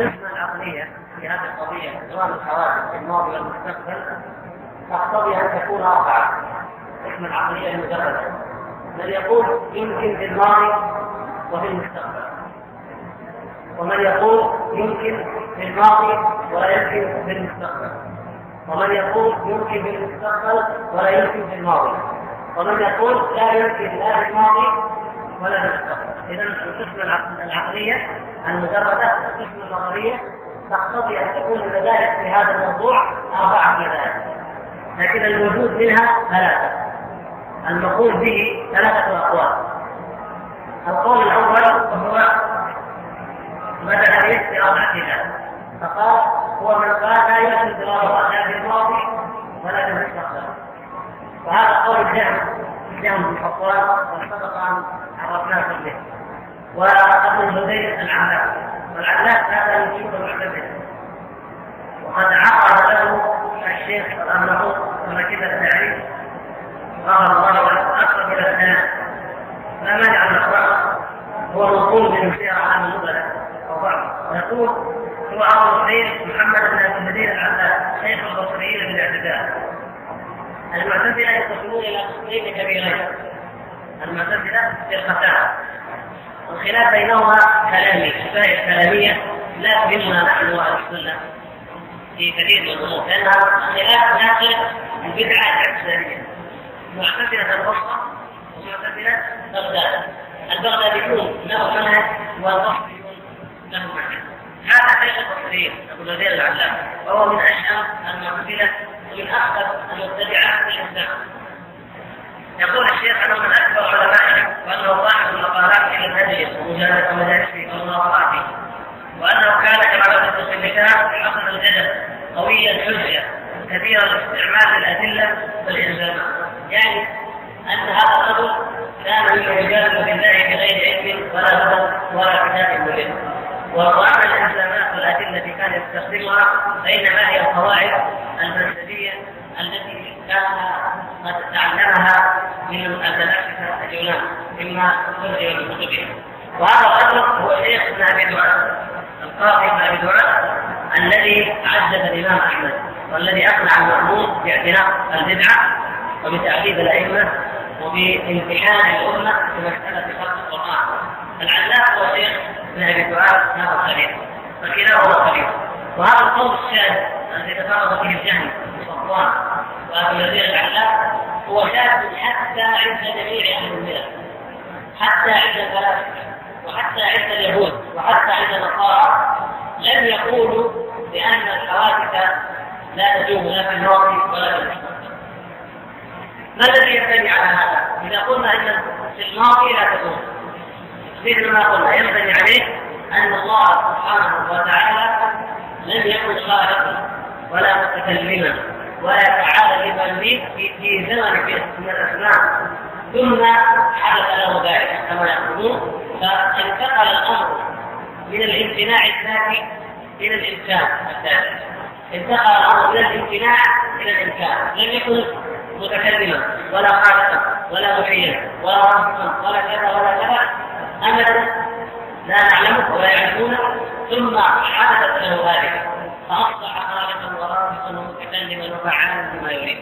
القسمة العقلية في هذه القضية دوام الحوادث في الماضي والمستقبل تقتضي أن تكون أربعة. القسمة العقلية المجردة من يقول يمكن في الماضي وفي المستقبل. ومن يقول يمكن في الماضي ولا يمكن في المستقبل. ومن يقول يمكن في المستقبل ولا يمكن في الماضي. ومن يقول لا يمكن لا في الماضي ولا في المستقبل. اذا القسمه العقليه المجرده القسمه النظريه تقتضي أن تكون المدارس في هذا الموضوع أربعة مدارس. لكن الموجود منها ثلاثة. المقول به ثلاثة أقوال. القول الأول وهو بدأ به بأربعة فقال هو من قال لا يمكن ضراره لا في الماضي ولا في المستقبل وهذا قول الجهم الجهم بن حصان وسبق ان عرفناكم به. وابو الهذيل العلاف والعلاف هذا من شيوخ المعتزله وقد عقد له الشيخ كما كتب التعريف. ظهر الله اقرب إلى الثناء لا مانع من هو منقول من سير عام النبلاء أو بعض ويقول هو أبو الخير محمد بن ابي المدينة العلاف شيخ البصريين بالاعتدال المعتزلة ينقسمون إلى قسمين كبيرين. المعتزلة فرقتان والخلاف بينهما كلامي مسائل كلاميه لا تهمنا نحن أهل السنة في كثير من الأمور لانها خلاف داخل البدعه الاعتزاليه معتزلة البصره ومعتزلة بغداد. البغداديون له منهج والبصريون له منهج. هذا شيخ البصريين أبو الوزير العلام وهو من اشهر المعتزلة ومن أخطر المبتدعة في الإسلام. يقول الشيخ أنه من أكبر علمائه وأنه صاحب المقالات في المنهجيه ومجالسه مجالسه ومناظراته وأنه كان كما ذكرت في الكتاب حسن الجدل قوي الحجه كثير الاستعمال للادله والالزامات يعني أن هذا الرجل كان يجادل بالله بغير علم ولا هدى ولا كتاب مبين. واما الإلزامات والأدلة التي كان يستخدمها فانما هي القواعد الفلسفيه التي كان قد تعلمها من الفلاسفه اليونان مما تخرج من كتبهم وهذا الرجل هو شيخ ابن أبي دعاء القاضي ابن أبي دعاء الذي عزز الإمام أحمد والذي أقنع المأمون باعتناق البدعة وبتعذيب الأئمة وبامتحان الأمة في مسألة خلق القرآن. العلاق هو شيخ ابن أبي دعاء هذا الخليل فكلاهما خليل. وهذا القول الشاذ الذي تفرد فيه الجهل وصفوان وابو الذين العلاق هو شاذ حتى عند جميع أهل الملل حتى عند الفلاسفة وحتى عند اليهود وحتى عند النصارى. لم يقولوا بأن الحوادث لا تدوم لا في الماضي ولا في المستقبل ما الذي ينبني على هذا؟ إذا قلنا إن في الماضي لا تدوم. مثل ما قلنا ينبني عليه أن الله سبحانه وتعالى لم يكن خالقا ولا متكلما. ولا تعالى لمن في زمن من الاسلام ثم حدث له ذلك كما يقولون فانتقل الأمر من الامتناع الذاتي إلى الامكان الذاتي. انتقل الأمر من الامتناع إلى الامكان لم يكن متكلما ولا خالقا ولا محيا ولا رافقا ولا كذا ولا كذا. ابدا لا نعلمه ولا يعرفونه. ثم حدثت له ذلك. فاصبح خالقا ورافقا ومتكلما وفعالا بما يريد.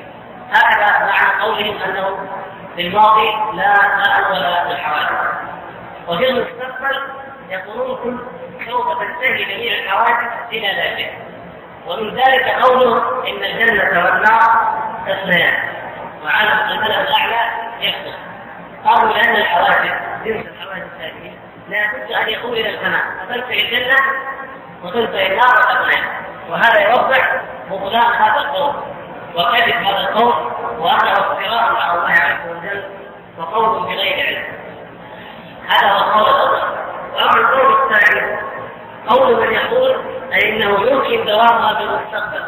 هكذا معنى قولهم أنه في الماضي لا لا اول للحوادث وفي المستقبل يقولون سوف تنتهي جميع الحوادث إلى ذلك. ومن ذلك قولهم إن الجنة والنار تثنيان وعلى الملأ الأعلى يفنى قالوا لأن الحوادث جنس الحوادث هذه لا بد أن يكون إلى الفناء فتنتهي الجنة وتنتهي النار وتثنيان وهذا يوضح بطلان هذا القول وكذب هذا القول وأنه افتراء على الله عز وجل وقول بغير علم. هذا هو القول الأول وأما القول الثاني قول من يقول انه يمكن دوامها في المستقبل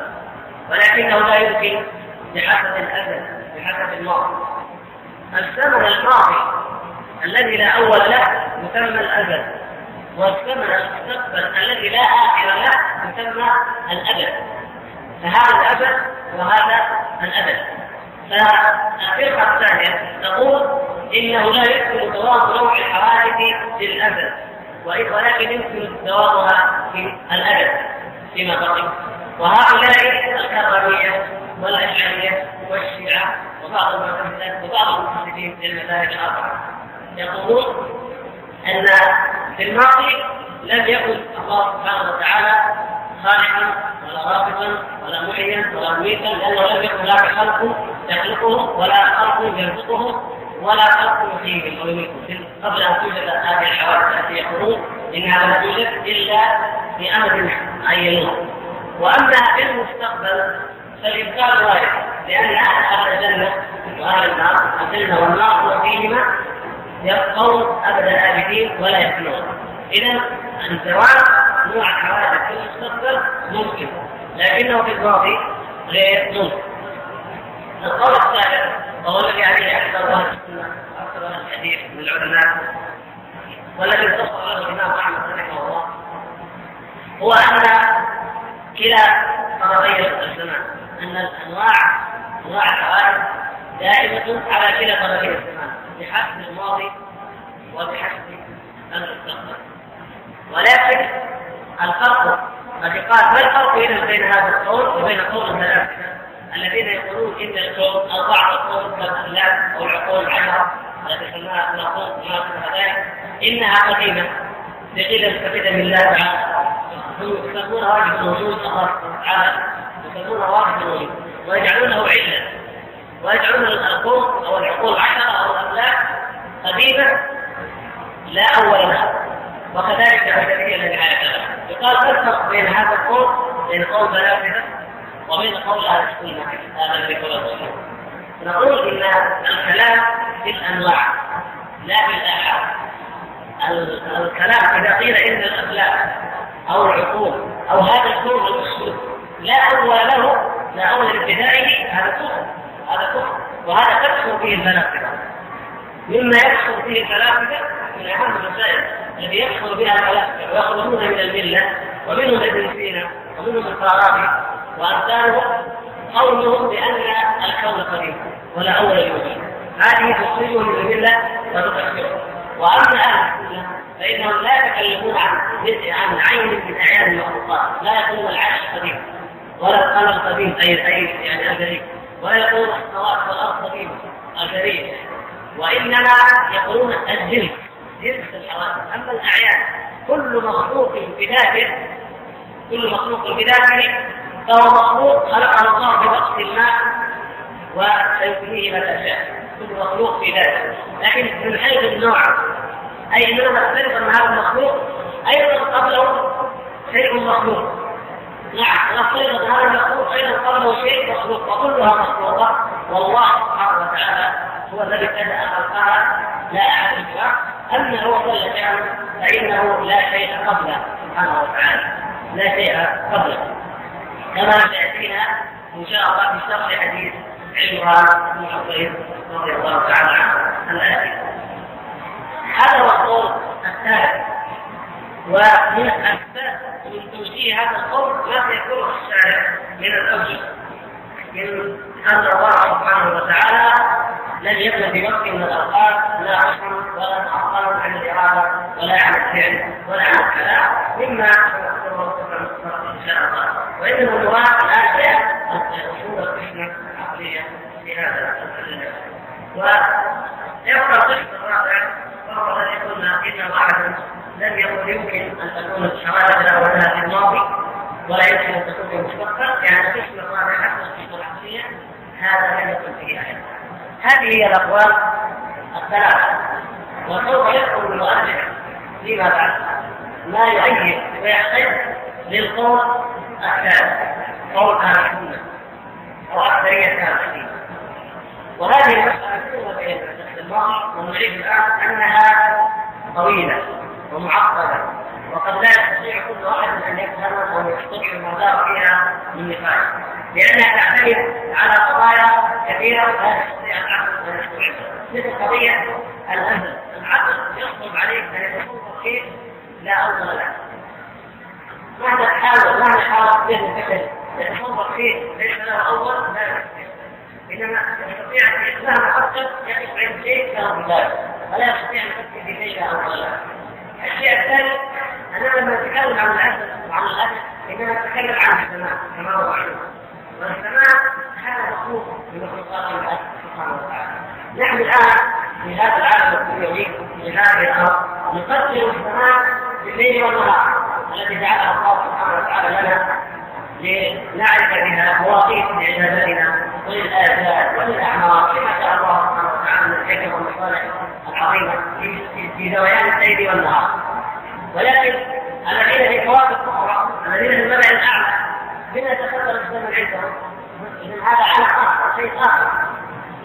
ولكنه لا يمكن بحسب الأزل بحسب الماضي الزمن الماضي الذي لا أول له يسمى الأزل والزمن المستقبل الذي لا آخر له يسمى الأبد. فهذا الأبد وهذا الأبد. فالفرقة الثانية تقول إنه لا يمكن دوام نوع الحوادث للابد ولكن يمكن دوامها في الأبد. فيما بقي. وهؤلاء الكرامية والأشعرية والشيعة وبعض المعتزلة وبعض المحدثين في المذاهب الأربعة يقولون أن في الماضي لم يكن الله سبحانه وتعالى خالقا ولا رافضا ولا محيا ولا مميتا لأنه لم يكن هناك خلق يخلقهم ولا خلق يرزقهم ولا خلق يحييهم أو يميتهم قبل أن توجد هذه الحوادث التي يقولون انها لم توجد في امد عينوه وأما في المستقبل فالإمكان وارد لأن أهل الجنة واهل النار الجنة والنار وفيهما يبقون ابد الابدين ولا يفنون اذا الزواج نوع الحوادث في المستقبل ممكن لكنه في الماضي غير ممكن. القول الثالث وهو الذي عليه أكثر أهل السنة أكثر أهل الحديث من العلماء والذي اتصل له الإمام أحمد رحمه الله هو أن كلا طرفي الزمان أن الأنواع أنواع الحوادث دائمة على كلا طرفي الزمان بحسب الماضي وبحسب المستقبل. ولكن الفرق قد يقال ما الفرق اذا بين هذا القول وبين قول الملائكة الذين يقولون إن الكون أو بعض الكون كالافلام أو العقول العشرة التي سماها نقول ما ذلك إنها قديمة بقيل كبدا من الله تعالى. يسمونها واجب الوجود الله تعالى. يسمونها واجب الوجود ويجعلونه علة. ويجعلون الكون أو العقول العشرة أو الافلام قديمة لا اول لها وكذلك البشريه الذي لا يقال ما الفرق بين هذا القول بين قول فلاسفه وبين قول أهل السنة. هذا الذي قوله نقول إن الكلام في الأنواع لا في الاحاد الكلام إذا قيل إن الافلام أو العقول أو هذا الكون المقصود لا أول له لا أول لابتدائه هذا كفر هذا كفر وهذا تكفر فيه الفلاسفه مما يكفر فيه الفلاسفه من أهم المسائل التي يكفر بها الفلاسفه ويخرجون من الملة ومنهم ابن سينا ومنهم الفارابي وامثالهم قولهم بأن الكون قديم ولا اول لوجوده هذه تخرجهم من الملة وتكفرهم وأما أهل السنة فإنهم لا يتكلمون عن عن عين من اعيان المخلوقات لا يقولون العرش قديم ولا القلم قديم أي اي يعني الجليل ولا يقولون السماوات والأرض قديمه الجليل وإنما يقولون الجنس جنس الحوادث أما الأعيان كل مخلوق بذاته كل مخلوق بذاته فهو مخلوق خلقه الله بوقت ما وسيكفيه متى شاء كل مخلوق في ذاته. لكن من حيث النوع أي اننا نفترض ان هذا المخلوق أيضا قبله شيء مخلوق. نعم نفترض هذا شيء مخلوق وكلها مخلوقة. والله سبحانه وتعالى هو الذي بدا خلقها لا أحد سواه اما هو جل شانه فإنه لا شيء قبله سبحانه وتعالى. لا شيء قبله. كما سيأتينا إن شاء الله في شرح حديث عمران بن حصين رضي الله تعالى عنه الآتي. هذا هو القول الثالث ومن أسباب من توجيه هذا القول ما سيكون الشارع من الأوجه. من أن الله سبحانه وتعالى لم يكن في وقت من الأوقات لا حكم ولا معطل عن الإرادة ولا عن الفعل ولا عن الكلام مما إن شاء الله. وانما المراد الان اصول القسمه العقلية في هذا ويبقى القسم الرابع وهو الذي قلنا إن بعد لم يكن يمكن أن تكون الحوادث الأولى في الماضي. ولا يمكن ان تكون المستقبل يعني الرابع حتى القسم العقليه هذا لم يكن فيه احد هذه هي الاقوال الثلاثه وسوف يدخل المؤلف فيما بعد ما يؤيد ويحتج للقول الثالث قول أهل السنة أو اكثريه أهل الحديث وهذه المسألة كلها بين الماضي ونريد الآن أنها طويلة ومعقدة. وقد لا يستطيع كل واحد أن يفهم أو المدار فيها نقاش لأنها تعتمد على قضايا كثيرة لا يستطيع العقل ان يستوعبها مثل قضية الامل العقل يصعب عليك أن يتصور شيء لا اول له. مهما حاول مهما حاول به الفكر يتصور شيء ليس له أول لا يستطيع. إنما يستطيع أن مهما فكر يقف عند شيء له بدايه ولا يستطيع أن يفكر في شيء لا اول له. الشيء الثاني اننا لما نتكلم عن العسل وعن الاكل إنما نتكلم عن السماء كما هو علم والسماء هذا مخلوق من مخلوقات الله سبحانه وتعالى. نحن الآن في هذا العالم الدنيوي في هذه الأرض نقدر السماء بالليل والنهار التي جعلها الله سبحانه وتعالى لنا لنعرف بها مواقيت لعبادتنا وللآثار وللأعمار كما شاء الله سبحانه وتعالى من الحكم والمصالح العظيمة في ذويان الليل والنهار. ولكن الذين في كواكب أخرى الذين في الملأ الأعلى بما يتقدر الزمن عندهم إذا هذا على آخر شيء آخر.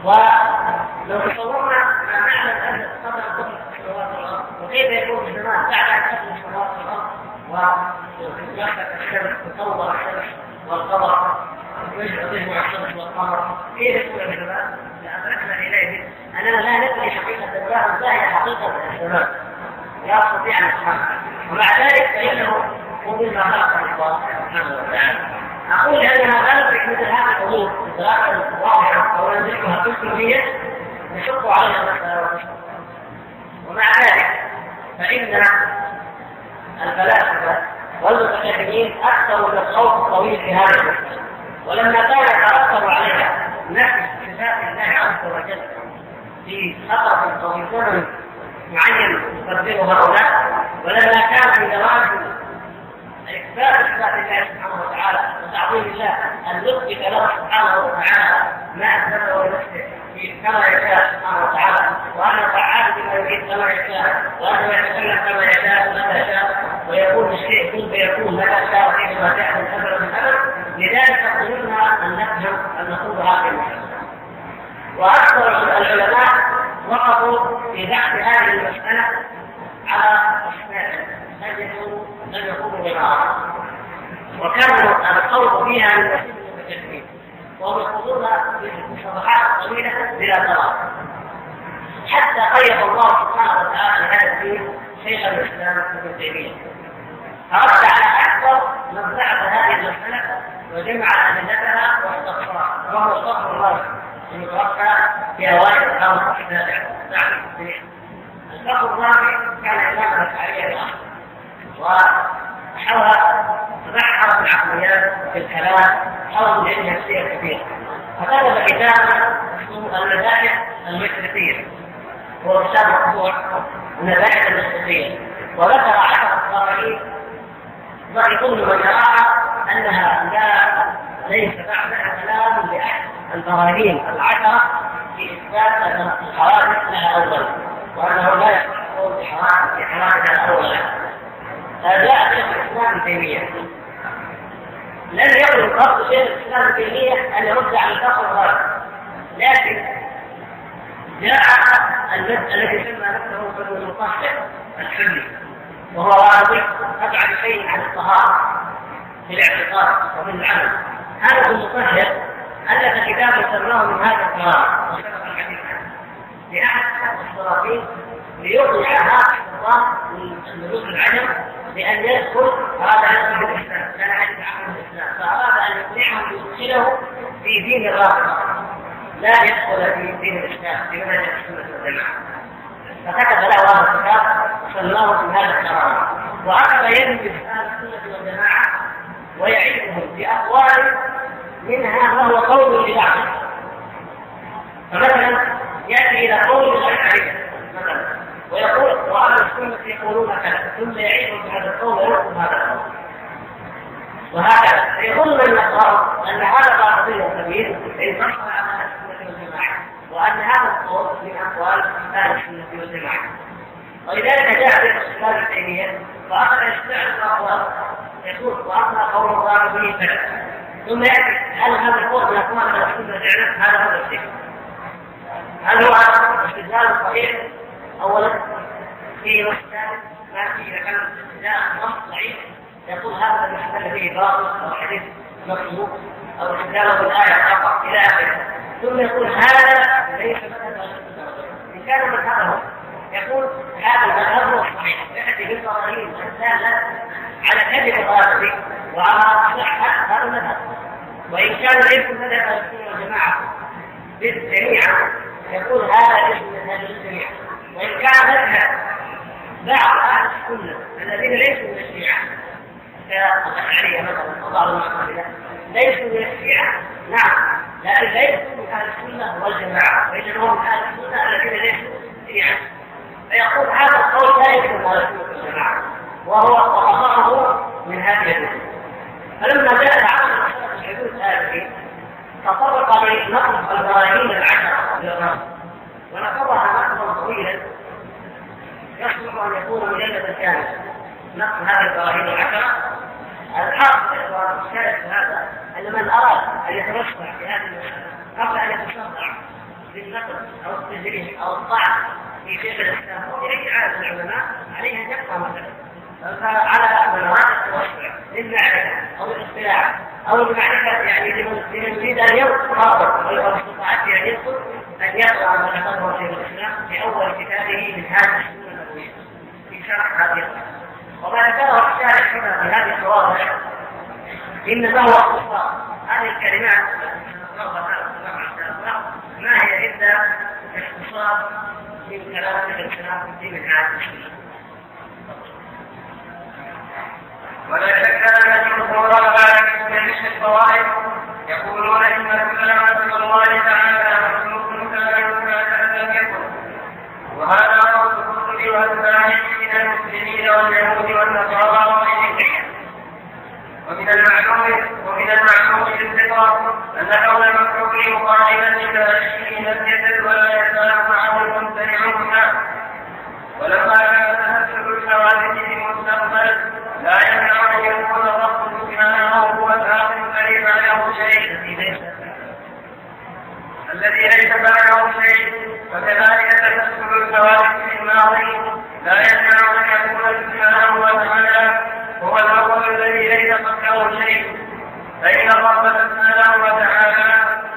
ولو تصورنا ما أن قدر الكفر في السماوات والأرض وكيف يكون الزمان بعد أن تكون السماوات والأرض ويخلق الشمس تصور الشمس والقمر ويجمع الشمس والقمر كيف يكون الزمان؟ لأدركنا إليه. أننا لا ندري حقيقة الزمان ما هي حقيقة الزمان لا أستطيع أن أفهمها ومع ذلك فإنه هو مما خلق الله سبحانه وتعالى. أقول لأنها لا ندرك مثل هذه الأمور بدراية واضحة أو ندركها بالكلية نشق عليها المسألة ومع ذلك فإن الفلاسفة والمتكلمين أكثروا من الصوت الطويل في هذه المسألة ولما كان يترتب عليها نفي صفات الله عز وجل في خطر أو معين يقدره هؤلاء ولما كان في جواز اثبات صفات الله سبحانه وتعالى وتعظيم الله أن نثبت له سبحانه وتعالى ما اثبته لنفسه كما يشاء سبحانه وتعالى وانه فعال بما يريد كما يشاء وانه يتكلم كما يشاء ومتى يشاء ويقول الشيء كن فيكون متى شاء وكيف ما شاء من ابدا من ابد لذلك قلنا أن نفهم أن نقول هذه المساله وأكثر العلماء وقفوا في بحث هذه المسألة على أسباب لم يكونوا لم يكونوا بمعارض وكان القول فيها من نصيب المتكلمين وهم يخوضون في صفحات طويلة بلا ضرر. حتى قيد الله سبحانه وتعالى هذا الدين شيخ الإسلام ابن تيمية. فرد على أكثر من بعد هذه المسألة وجمع أدلتها واستغفرها. وهو استغفر الله. المتوفى في اوائل القرن السابع بعد السنين الفقر الرابع كان علاقه الاشعريه وحوى تبحر في العقليات في الكلام حول العلم النفسيه كثيرا فكتب كتابا اسمه المذاهب المشرقيه هو كتاب مطبوع المذاهب المشرقيه وذكر عشرة قوانين ضعيف من يراها أنها لا ليس بعدها كلام لاحد البراهين العشرة في إثبات أن الحوادث لها أول وأنه لا يصح في حوادث الأول. جاء شيخ الإسلام ابن تيمية لم يكن قصد شيخ الإسلام ابن تيمية أن يرد على الفصل الغرب. لكن جاء الذي سمى نفسه ابن المطهر الحلي وهو واضح أبعد شيء عن الطهارة في الاعتقاد وفي العمل. هذا المطهر ألف كتابا سماه من هذا عنه لأحد الصراطين ليوضح هذا الشيطان من ملوك العجم بأن يدخل أراد أن يدخل الإسلام. كان عايز يتعلم الإسلام. فأراد أن يقنعه ليدخله في دين الرافضة لا يدخل في دين الإسلام. في منهج السنة والجماعة. فكتب له هذا الكتاب وسماه من هذا القرار. وأخذ ينبذ أهل السنة والجماعة ويعيبهم بأقوال منها ما هو قول لبعض فمثلا يأتي إلى قول الاشعريه مثلا ويقول وأهل السنة يقولون كذا ثم يعيد بهذا القول ويقول هذا القول. وهكذا. يظن يقرأ أن هذا باطل كبير أن نصر على السنة والجماعه وأن هذا القول من أقوال أهل السنة والجماعه ولذلك جاء في الاسلام التيميه واخذ يستعرض اقوال يقول وأما قول به كذا ثم ياتي هل هذا القول من اقوال من السنة فعلا هذا هو الشيء. هل هو استدلال صحيح اولا في نص ما في إذا كان استدلال نص ضعيف يقول هذا المحتل به باطل أو حديث مكتوب أو استدلاله بالآية فقط إلى آخره. ثم يقول هذا ليس مذهب إن كان مذهبه يقول هذا المذهب هو الصحيح يأتي بالبراهين الداله على كذب غالبي وعلى صحه هذا المذهب وان كان ليس مذهب أهل السنة والجماعه جميعا يقول هذا ليس مذهب الجميع وان كان مذهب بعض أهل السنة الذين ليسوا من الشيعه كالأشعرية مثلا وبعض المعتزلة ليسوا من الشيعة نعم لكن ليسوا من أهل السنة والجماعة وإنما هم من أهل السنة الذين ليسوا شيعة فيقول هذا القول لا يكون من أهل السنة والجماعة وهو وقطعه من هذه الرسل فلما جاء عصر الحدود هذه تطرق لنقض البراهين العشرة للرب ونقضها نقضا طويلا يصلح أن يكون مجلدا كاملا نقض هذه البراهين العشرة. الحاصل الشاهد هذا أن من أراد أن يتوسع في هذه قبل أن يتصدع بالنقد أو التجريح أو الطعن في شيخ الإسلام أو في اي عالم من العلماء عليه ان يبقى مثلا فعلى من اراد التوسع للمعرفه أو الاطلاع أو المعرفة يعني لمن يريد أن ينقض أو استطاعته ان يدخل أن يقرا ما ذكره شيخ الإسلام في أول كتابه من هذه السنة النبويه في شرح هذه وما ذكره الشارح هنا في انما هو اختصار هذه الكلمات ما هي إلا اختصار من كلام شيخ الإسلام في من هذه ولا شك ان القران بعد مثل الطوائف يقولون ان كل ما سوى الله تعالى مخلوق كان كان لم يكن وهذا هو الكفر والثاني من المسلمين واليهود والنصارى وغيرهم ومن المعلوم ومن المعلوم بالفطره ان كون المخلوق مقاربا لكاشفه لم يزل ولا يزال معه الممتنعون ولما كان تنزل الحوادث في المستقبل لا يمنع أن يكون الرب سبحانه هو الآخر الذي بعده شيء. الذي ليس بعده شيء وكذلك تسلسل الكواكب في الماضي. لا يمنع أن يكون سبحانه وتعالى هو الأول الذي ليس قبله شيء. فإن الرب سبحانه وتعالى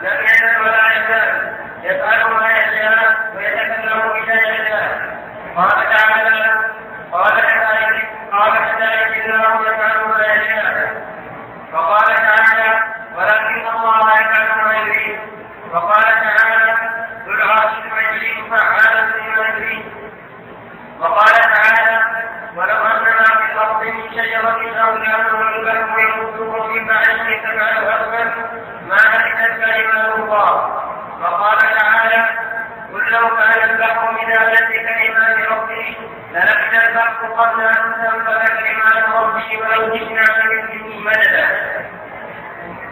لم يزل ولا يزال يفعل ما يشاء ويتكلم اذا يشاء. قال تعالى قال كذلك قال كذلك الله يفعل ما يشاء وقال تعالى ولكن الله يفعل ما يريد وقال تعالى ذو العرش المجيد فعال لما يريد وقال تعالى ولو ان ما في الأرض من شجره أو نهر البر يمده من بعده ما نفدت كلمه الله وقال تعالى قل لو كان البحر مدادا لكلمات ربي لنفد البحر قبل أن تنفذ كلمات ربي ولو جئنا بمثله مددا.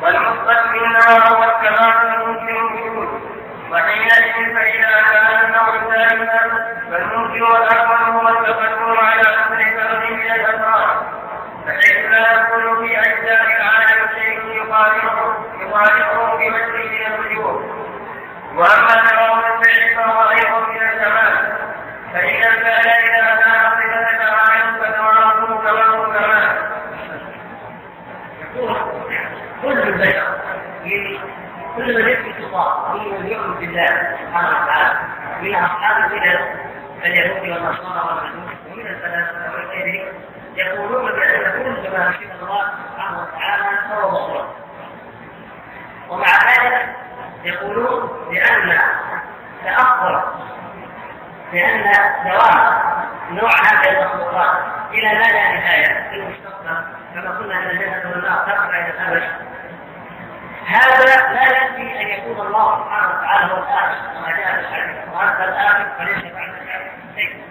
والمثبت منا هو التمام الممكن الوجود وحينئذ فإذا كان النوع ثالثا فالممكن الأول هو التقدم على أمر فرد من الأسرار. بحيث لا يكون في أجزاء العالم شيء يخالفه يخالفه بوجه من الوجوه. وأما تمام الفعل فهو أيضا من الكمال فإن الفعل اذا كان صفة كمال فتمامه تمام الكمال كل البشر كل من يثبت الله كل من يؤمن بالله سبحانه وتعالى من أصحاب البدع كاليهود والنصارى والمجوس ومن الفلاسفه وغيرهم يقولون بأن كل ما شاء الله سبحانه وتعالى فهو مخلوق ومع ذلك يقولون بأن تأخر بأن دوام نوع هذه المخلوقات إلى ما لا نهاية في المستقبل كما قلنا أن الجنة والنار تبقى إلى الأبد. هذا لا يكفي أن يكون الله سبحانه وتعالى هو الآخر كما جاء في الحديث وأنت الآخر فليس بعد شيء.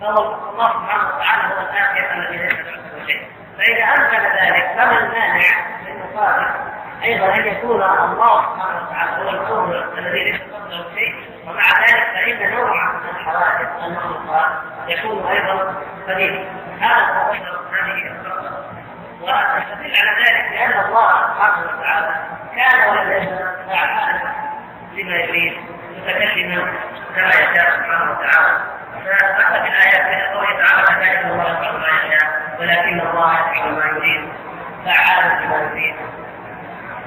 فهو الله سبحانه وتعالى هو الآخر الذي ليس بعده شيء. فإذا أمكن ذلك فما المانع من مقابل أيضا أن يكون الله سبحانه وتعالى هو الكون الذي ليس قبله شيء ومع ذلك فإن نوعا من الحوادث المخلوقات يكون أيضا قديما هذا هو هذه الفقره ونستدل على ذلك بأن الله سبحانه وتعالى كان ولم يزل فعالا لما يريد متكلما كما يشاء سبحانه وتعالى. فأخذ الآيات من قوله تعالى لا الله يفعل ما يشاء ولكن الله يفعل ما يريد. فعال لما يريد.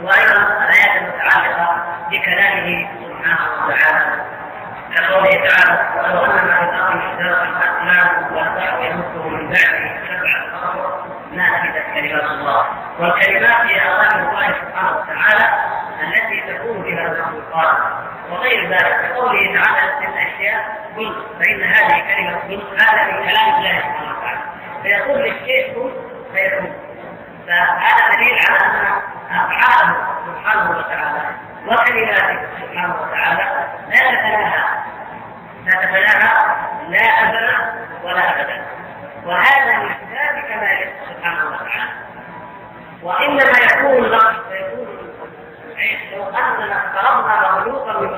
وأيضا الآيات المتعلقه بكلامه سبحانه وتعالى. كقوله تعالى ولو أن في الأرض اشتراك الاقلام والبحر يمده من بعده سبعه ارض ما نفذت كلمات الله. والكلمات هي اوامر الله سبحانه وتعالى التي تكون بها المخلوقات. وغير ذلك كقوله تعالى من الأشياء قل فإن هذه كلمة قل هذا من كلام الله سبحانه وتعالى. فيقول للشيء كن فيكون فهذا دليل على أن افعاله سبحانه وتعالى وكلماته سبحانه وتعالى لا تتناهى. لا تتناهى لا أزل ولا أبدا. وهذا من باب كماله سبحانه وتعالى. وإنما يكون نقص ويكون لو اننا اقتربنا مخلوقا من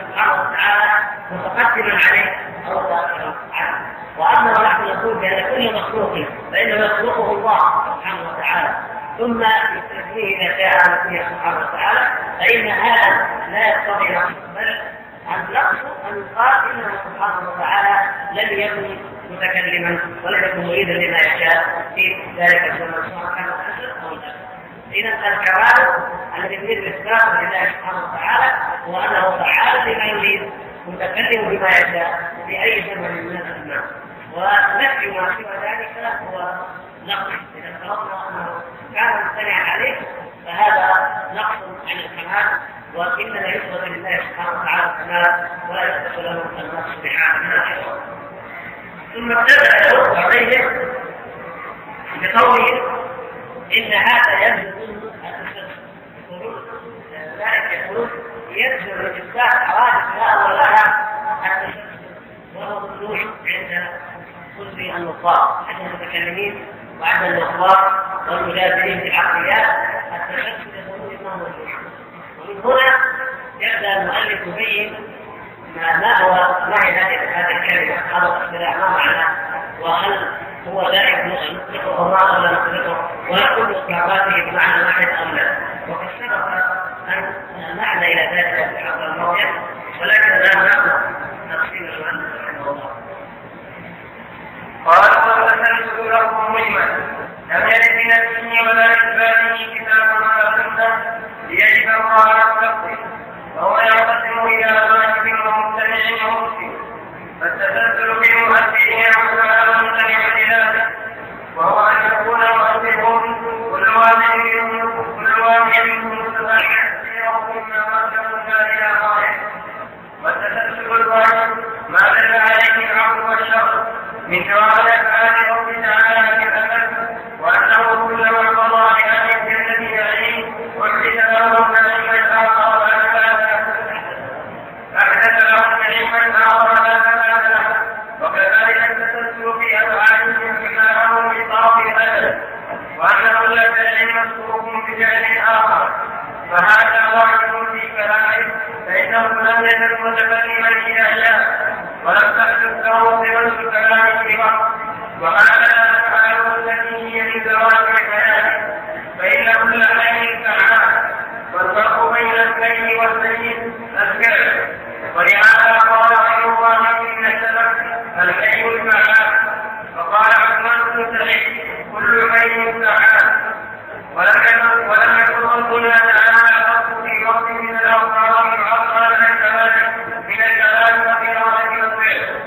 سبحانه وتعالى متقدما عليه أو ظاهرا عنه وأما نحن نقول بان كل مخلوق فانه يخلقه الله سبحانه وتعالى ثم يستثنيه اذا شاء نفسه سبحانه وتعالى فان هذا لا يقتضي بل ان نقص إن يقال انه سبحانه وتعالى لم يكن متكلما ولم يكن مريدا لما يشاء في ذلك الزمن سواء كان الحسن أو الجسد إذا الكمال الذي يريد الاثبات لله سبحانه وتعالى هو أنه فعال لما يريد متكلم بما يشاء في اي زمن من الازمان ونفي ما سوى ذلك هو نقص. إذا افترضنا انه كان ممتنعا عليه فهذا نقص عن الكمال. وانما يثبت لله سبحانه وتعالى الكمال ولا يثبت له النقص بحال من ثم ابتدأ يرد عليه بقوله إن هذا يبدو ذلك يقول يبدو من اثبات حوادث لا ولها التشدد وهو ممنوع عند كل النصارى عند المتكلمين وعند النصارى والمجادلين في العقليات. التشدد يقولون انه ممنوع ومن هنا يبدأ المؤلف يبين ما ما هو ما هي هذه الكلمة. هذا الاصطلاح ما معناه وهل هو دائما نطلقه الله ولا نطلقه ويكون اطلاقاته بمعنى واحد ام لا. وقد سبق أن نعنى إلى ذلك في الحلقة الماضيه ولكن الان ناخذ تفصيل المؤلف رحمه الله. قال وتسلسل له مجمل لم يرد من ولا اثباته كتاب ولا سنة ليجب الله التقوي وهو ينقسم إلى واجب ومبتدع ومسلم. فالتسلسل في المؤثرين وسائر ممتنع لذاته وهو ان يكون مؤثرهم كل واحد كل واحد متبعا مما قدموا إلى غايه والتسلسل الواجب ما دل عليه العقل والشر من ثواب الافعال رب تعالى في الامل وانه كلما قضى لهذه الجنه عليه وحدث له نعيما اخر احدث له نعيما اخر لا فساد له وكذلك التسلسل في افعالهم كما له من طرف الادب وان كل فعل مسبوق بفعل اخر فهذا واحد في كلامه يزل متكلما إلى جاء ولم تحدث له صفه كلامه وقت وهكذا افعاله التي هي من زواج كلامه فإن كل حي فعال والفرق بين الكي والسيد الفعل ولهذا قال غير الله ان السلف الحي الفعال وقال عثمان بن سعيد كل حي فعال ولم يكن ولم يكن ربنا تعالى فقط في وقت من الاوقات معطلا عن كذلك من الكلام والقراءه والفعل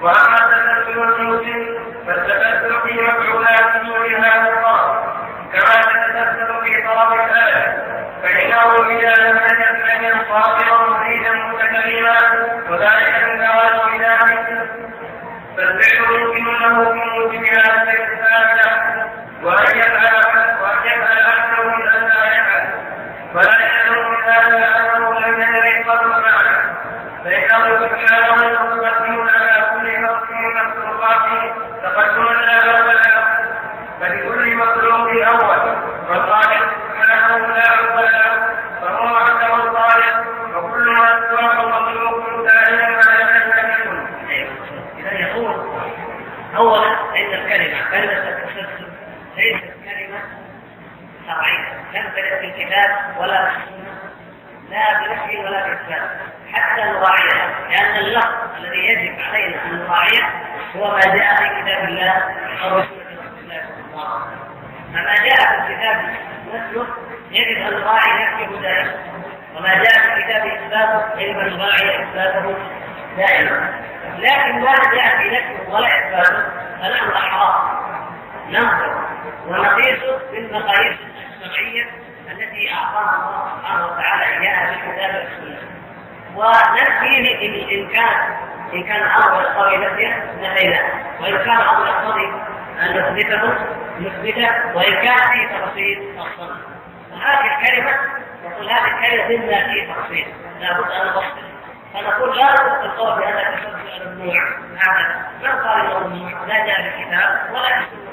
واما التسلسل المسلم فالتسلسل في مفعولاته لهذا الله كما تتسلسل في طلب الادب فإنه إذا لم صابرا مريدا متكلما وذلك من ثواب ذلك فالفعل يمكن له في موجبات الاستفادة وأن يفعل وأن يفعل أكثر من أن لا يفعل. ولا يعلم من هذا أنه لم يدرك قبل معنى فإنه سبحانه مقدم على كل نفس من مخلوقاته تقدما لا أول فلكل مخلوق أول. والخالق سبحانه لا أول له فهو وحده الخالق وكل ما سواه مخلوق دائما على أن يكن اذا يقول اولا ان الكلمة كلمه التسلسل ليست كلمه شرعيه لم ترد في الكتاب ولا في السنة لا بنفي ولا باثبات حتى نراعيها لأن اللفظ الذي يجب علينا ان نراعيه هو ما جاء في كتاب الله أو سنه رسول الله صلى الله عليه وسلم فما جاء في الكتاب نفسه يجب ان نراعي نفيه دائما وما جاء في الكتاب اثباته يجب ان اثباته دائما. لكن جاء في نفسه ولا اثباته فنحن أحرار. ننظر ونقيس بالمقاييس الشرعية التي اعطانا الله سبحانه وتعالى إياها في الكتاب والسنة. وننفيه ان ان كان إن كان الأمر يقتضي نفيه نفيناه. وإن كان الأمر يقتضي أن نثبته مثبتة وإن كان في تفصيل الصنع هذه الكلمة يقول هذه الكلمة مما في تفصيل. لابد أن نفصل. فنقول لا القول بهذا التسلسل الممنوع هذا ما قال ممنوع لا جاء الكتاب ولا في السنة.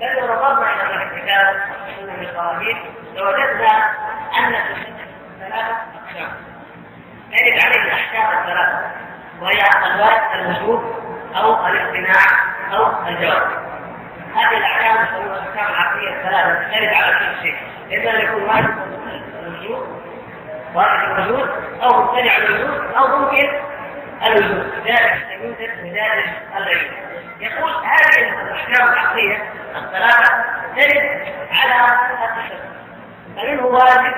بل لو نظرنا إلى الكتاب والسنة الابراهيم لوجدنا أن التسلسل ثلاثة أقسام. تجد عليه الأحكام الثلاثة. وهي الواجب الوجوب أو الاقتناع أو الجواز هذه الأحكام تسمى الأحكام العقلية الثلاثة ترد على كل شيء. ان يكون واجب الوجوب واجب الوجود أو ممتنع الوجود أو ممكن الوجود. ذلك يوجد بذلك العلم. يقول هذه الأحكام العقلية الثلاثة ترد على التشبه فمنه واجب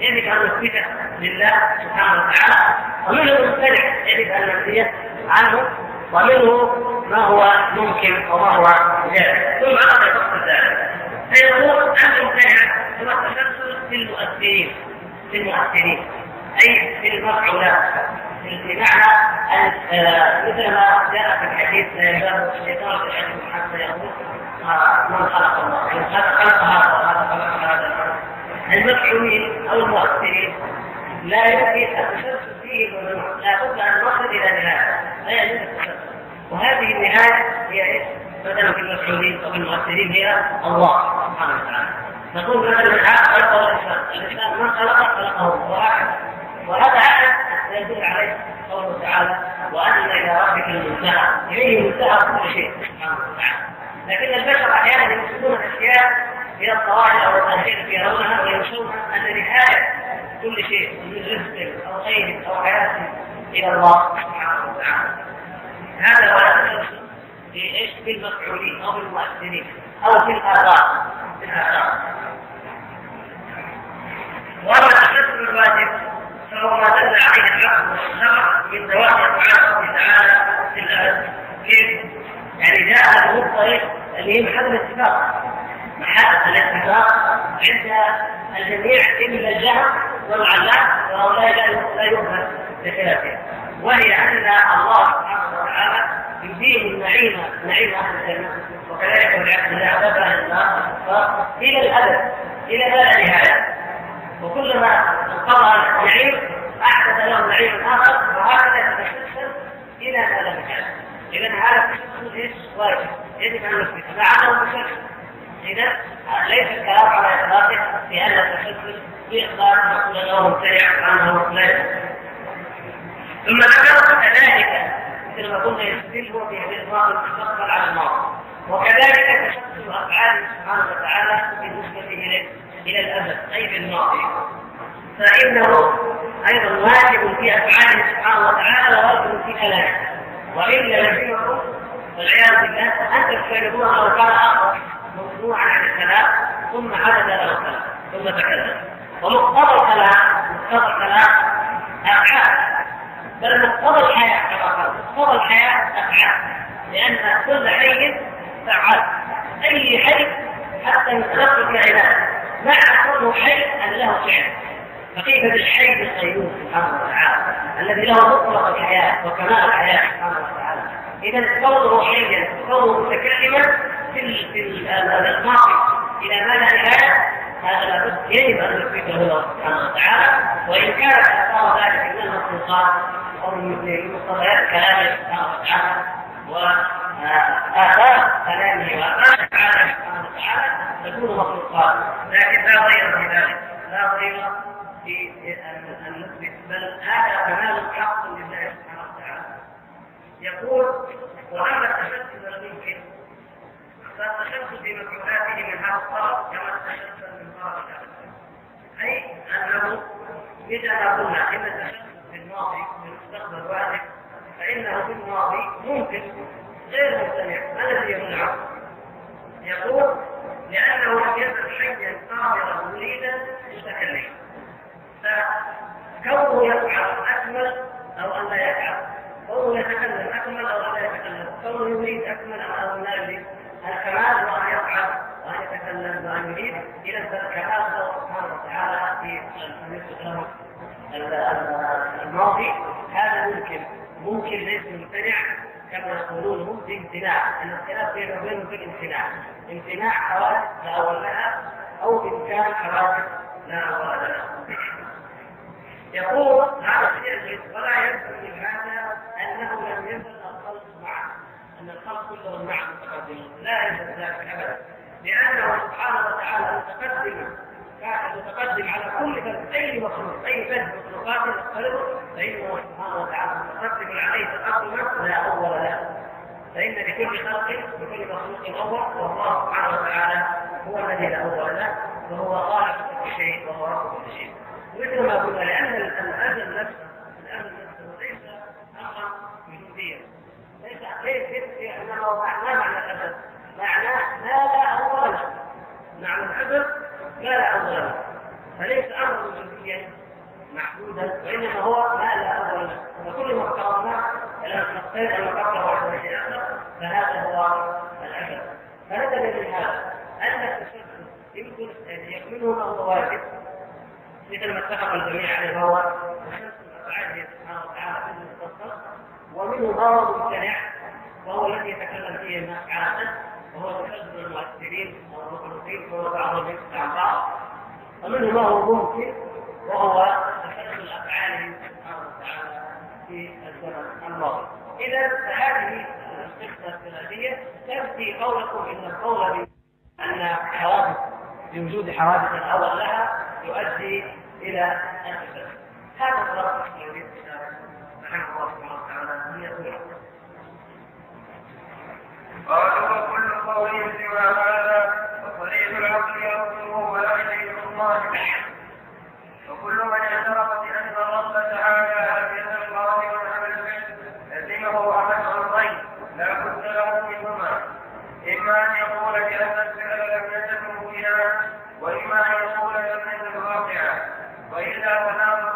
يجب أن نثبته لله سبحانه وتعالى ومنه ممتنع يجب أن ننفيه عنه ومنه ما هو ممكن وما هو جائز ثم عرض يفصل ذلك. فيقول الممتنع هو التسلسل في المؤثرين. في المؤثرين أي في المفعولات بمعنى آه، مثل ما جاء في الحديث يزال الشيطان في العلم حتى يقول آه، من خلق الله هذا خلق هذا وهذا خلق هذا المفعولين أو المؤثرين. لا يمكن التسلسل فيه لا بد أن نصل إلى نهاية. لا يجوز التسلسل وهذه النهاية هي إيش؟ مثلا في المفعولين أو المؤثرين هي الله سبحانه وتعالى. نقول مثلا الحق خلقه الانسان، الانسان من خلقه خلقه. وهكذا وهذا عدد يدل عليه قوله تعالى وأن إلى ربك المنتهى. اليه منتهى كل شيء. سبحانه وتعالى لكن البشر أحيانا ينسبون الاشياء إلى الظواهر أو التي يرونها وينسون أن نهايه كل شيء من رزق أو خير أو حياة إلى الله سبحانه وتعالى. هذا هو التسلسل في إيش؟ في المفعولين أو في المؤثرين أو في الاثار في الآثار. واما التسلسل الواجب فهو ما دل عليه العقل والشرع من ظواهر الله تعالى في الابد كيف؟ يعني جاء الطريق اللي هي محل الاتفاق محل الاتفاق عند الجميع الا الجهل والعلام وهؤلاء لا يؤمن بخلافهم وهي ان الله سبحانه وتعالى يديم النعيم نعيم أهل الجنه وكذلك والعياذ بالله أهل النار إلى الابد إلى لا نهاية وكلما انقضى النعيم أحدث له نعيم آخر وهكذا يتسلسل إلى ما لا نهايه اذا هذا التسلسل إيش؟ واجب. يجب أن نثبته ما عدم التسلسل اذا ليس الكلام على إطلاقه بان التسلسل اطلاق نقول انه مبتدع وانه لا ثم ذكر كذلك مثل ما قلنا يستدل هو في الماضي المستقبل على الماضي وكذلك تشكل أفعاله سبحانه وتعالى بالنسبة إليه. إلى الأبد أي في الماضي فإنه أيضا واجب في أفعاله سبحانه وتعالى وواجب في كلامه. والا يلزمكم والعياذ بالله ان تجتنبوها كان آخر ممنوعا عن الكلام ثم حدث له كلام ثم تكلم. ومقتضى الكلام مقتضى الكلام أفعال. بل مقتضى الحياة كما قال مقتضى الحياة أفعال. لأن كل حي فعال. أي حي حتى يتلقى الكائنات مع كونه حي أن له فعل. فكيف بالحي القيوم سبحانه وتعالى؟ الذي له مطلق الحياة وكمال الحياة سبحانه وتعالى. اذا كونه حيا كونه متكلما في الماضي. إلى ما لا نهاية؟ هذا لابد يجب أن نثبته له سبحانه وتعالى؟ وإن كانت أثار ذلك من المخلوقات أو من مقتضيات كلامه سبحانه وتعالى واثار كلامه واثار افعاله سبحانه وتعالى تكون مخلوقات لكن لا غير في ذلك لا غير في ان نثبت بل هذا كمال حق لله سبحانه وتعالى يقول واما التشدد الممكن فالتشدد في مفعولاته من هذا الطرف كما التشدد من طرف أي أنه إذا قلنا إن التشدد في الماضي في المستقبل واجب فإنه في الماضي ممكن. غير مستمع. ما الذي يمنعه؟ يقول لأنه لم يزل حيا قادرا مريدا متكلما فكونه يفعل أكمل أو أن لا يفعل. كونه يتكلم أكمل أو لا يتكلم. كونه يريد أكمل أو لا يريد. الكمال وان يفعل وأن يتكلم وان يريد. إذا فالكمال الله سبحانه وتعالى في الماضي هذا ممكن. ممكن ليس ممتنع كما يقولون هم في امتناع. ان الخلاف بينهم وبينهم في الامتناع. امتناع حوادث لا أول لها أو إمكان حوادث لا أول لها. يقول هذا الشيء ولا يلزم من هذا أنه لم يزل الخلق معه أن الخلق كلهم معه متقدمون. لا يلزم ذلك ابدا. لأنه سبحانه وتعالى متقدم. كان متقدم على كل فرد اي مخلوق أي فرد مخلوقات يختلط فانه سبحانه وتعالى متقدم عليه تقدما لا أول له فإن لكل خلق لكل مخلوق اول والله سبحانه وتعالى هو الذي لا اول له وهو خالق كل شيء وهو رب كل شيء. مثل ما قلنا لأن الازل نفسه الازل نفسه ليس امرا وجوديا ليس ليس انما ما معنى الازل معناه ما لا اول له معنى الازل لا اول له فليس امرا وجوديا محدودا وإنما هو ما لا اول له وكل ما افترضناه إلى نقطتين أو قبل واحد شيء اخر فهذا هو الازل فنتج من هذا أن التشبه يمكن أن يكمله ما هو واجب. مثل ما اتفق الجميع عليه وهو الشمس افعاله سبحانه وتعالى في المستقبل ومنه ما هو وهو الذي يتكلم فيه الناس عادة وهو تشبه المؤثرين والمخلوقين وهو بعضهم عن بعض ومنه ما هو ممكن. وهو تشبه الأفعال سبحانه وتعالى في الزمن الماضي. إذا فهذه القصة الثلاثية تنفي قولكم إن القول بأن حوادث بوجود حوادث الأول لها يؤدي إلى الفساد هذا هو الذي رحمه الله سبحانه وتعالى أن قالوا وكل قول سوى هذا وطريق العقل يرده ولا شيء الله وكل من اعترف بأن الرب تعالى لم يزل قادرا على الفعل لزمه أحد امرين لا بد له منهما. إما أن يقول بأن الفعل لم يزل ممكنا وإما أن يقول لم يزل واقعا. والا فلا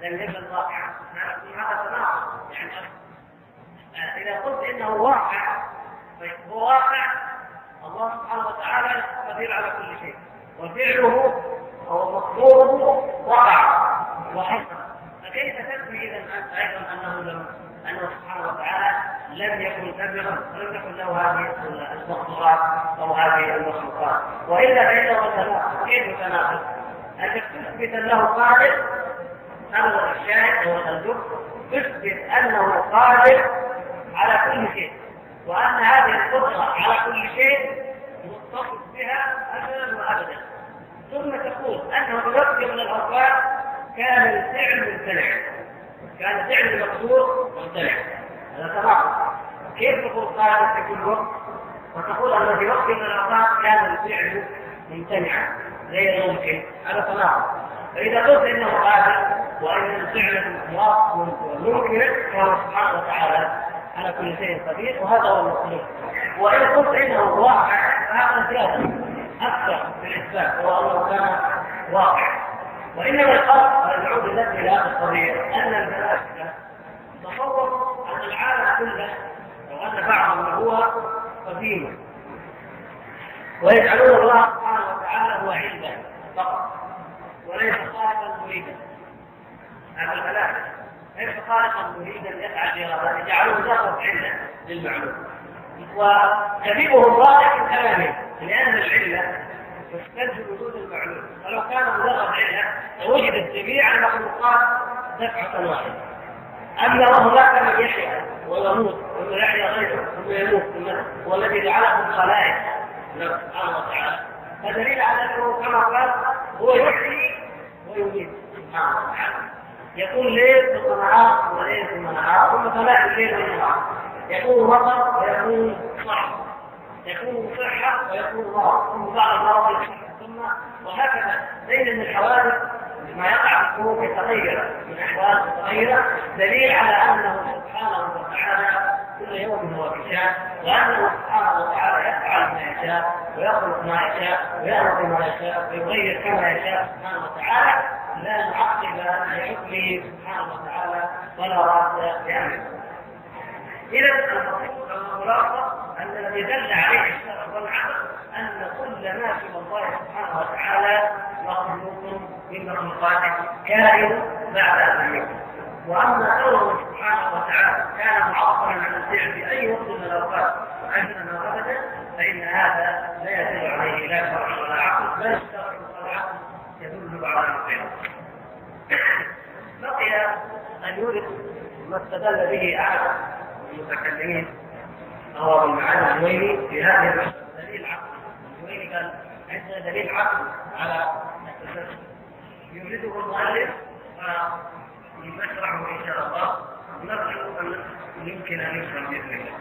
لم يكن واقعا هذا تناقض يعني إذا قلت إنه واقع طيب هو واقع الله سبحانه وتعالى قدير على كل شيء. وفعله أو مقدوره وقع وحصل فكيف تثبت إذا أنت أيضا أنه لم أنه سبحانه وتعالى لم يكن سابقا ولم تكن له هذه المقدورات أو هذه المخلوقات. وإلا فإنه تناقض كيف تناقض؟ أنك تثبت له قادر هو الشاهد هو الدب تثبت أنه قادر على كل شيء وأن هذه القدرة على كل شيء متصف بها أبدا وأبدا. ثم تقول أنه بوقت من الأوقات كان الفعل ممتنع كان فعل المقدور ممتنع. هذا تناقض كيف تقول قادر في كل وقت؟ وتقول ان في وقت من الأوقات كان الفعل ممتنعا غير ممكن. هذا تناقض فإذا قلت إنه قادر وأن الفعل ممكن فهو سبحانه وتعالى على كل شيء قدير وهذا هو المطلوب وإن قلت إنه واقع فهذا زياده أكثر في الاثبات هو أنه كان واقع. وإنما الفرق نعود إلى هذه القضية أن الملائكة تصوروا أن العالم كله وان بعضهم هو قديم. ويجعلون الله سبحانه وتعالى هو علما فقط وليس خالقا مريدا. هذا الملائكه ليس خالقا مريدا يفعل بارادته جعلوه ذاته عله للمعلوم. وكذبهم ظاهر من كلامهم لأن العلة تستلزم وجود المعلوم. ولو كان مجرد علة لوجدت جميع المخلوقات دفعة واحدة. اما وهناك من يحيا ويموت ثم يحيا غيره ثم يموت ثم هو الذي جعلكم خلائق. سبحانه وتعالى. فدليل على أنه كما قال هو يحيي ويميت. سبحانه وتعالى. يكون ليل ثم نهار وليل ثم نهار ثم ثلاث الليل والنهار يكون مطر ويكون صحر يكون صحة ويكون مرض ثم بعد المرض ثم وهكذا. ليس من الحوادث ما يقع في القلوب يتغير من أحوال متغيره دليل على أنه سبحانه وتعالى كل يوم هو بشأن وأنه سبحانه وتعالى يفعل ما يشاء ويخلق ما يشاء ويامر ما يشاء ويغير كما يشاء سبحانه وتعالى لا معقب لحكمه سبحانه وتعالى ولا راد لأمره. إذا المقصود الخلاصه ان الذي دل عليه الشرع والعقل أن كل ما سوى الله سبحانه وتعالى مخلوق من مخلوقاته كائن بعد ان يكون وأما كونه سبحانه وتعالى كان معطلا عن الفعل في أي وقت من الأوقات عندنا ابدا فإن هذا لا يدل عليه لا شرع ولا عقل بل الشرع والعقل يدل على الخير. بقي أن يورد ما استدل به أحد المتكلمين هو المعاني الجويني في هذه دليل عقل. الجويني قال عندنا دليل عقل على التسلسل يورده المؤلف ونشرحه إن شاء الله. نرجو أن يمكن أن يفهم بإذن الله.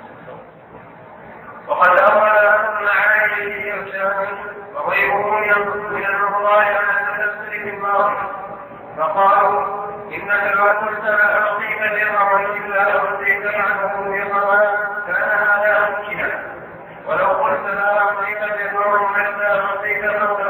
وقد أول أن المعاني يرجعون وغيرهم ينقل من الله على في الماضي فقالوا إنك لو قلت لا أعطيك درهما إلا أعطيك معه درهما كان هذا ممكنا ولو قلت لا أعطيك درهما حتى أعطيك فوقه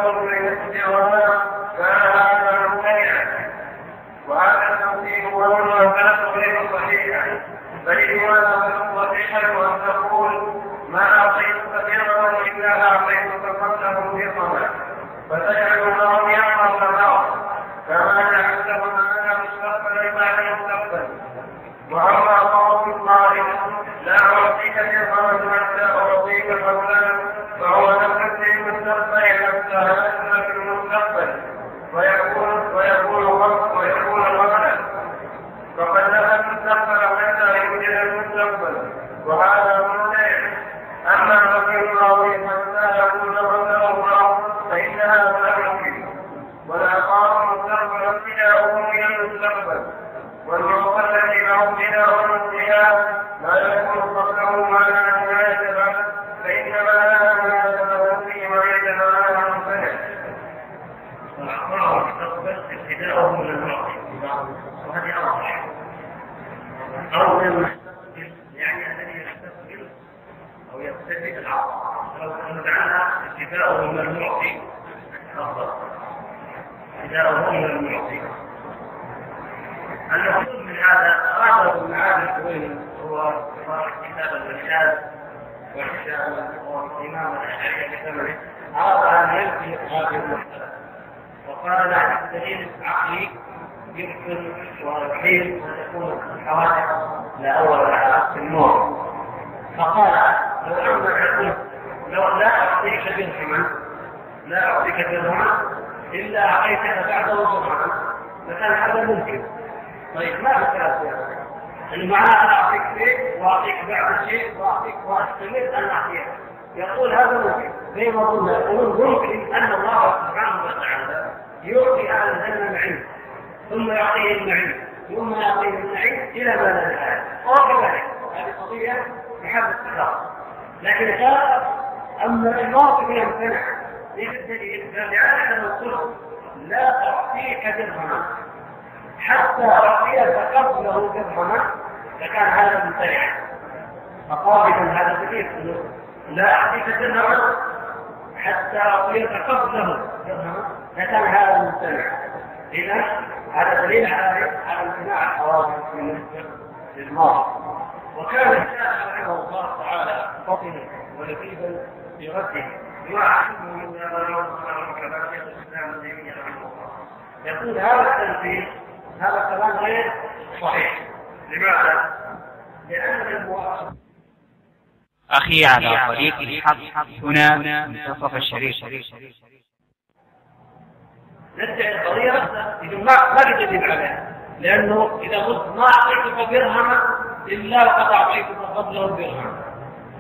أنا اعطيك شيء واعطيك بعض الشيء واعطيك واستمر ان اعطيك يقول هذا ممكن زي ما قلنا يقولون ممكن أن الله سبحانه وتعالى يعطي أهل الجنه نعيم ثم يعطيه النعيم ثم يعطيه النعيم إلى ما لا نهايه وكذلك هذه قضية بحد التكرار لكن هذا أما الماضي يمتنع إيش الدليل؟ لأننا نقول لا تعطيك درهما حتى أعطيك قبله درهما فكان هذا ممتنع. فقابلا هذا دليل لا أعطيك درهما حتى أعطيك قبله درهما فكان هذا ممتنع. إذا هذا دليل على على امتناع الحوادث بالنسبة للماضي وكان الشافعي رحمه الله تعالى فطنا ولطيفا في رده يعلمه من كما شيخ الإسلام ابن رحمه الله. يقول هذا التنفيذ هذا كلام غير صحيح. لماذا؟ لأن المواصفة أخي على طريق الحق. هنا منتصف الشريف. نرجع القضية. إذا ما ما تجدد عليها لأنه إذا قلت ما أعطيتك درهما إلا وقد أعطيتك قبله درهما.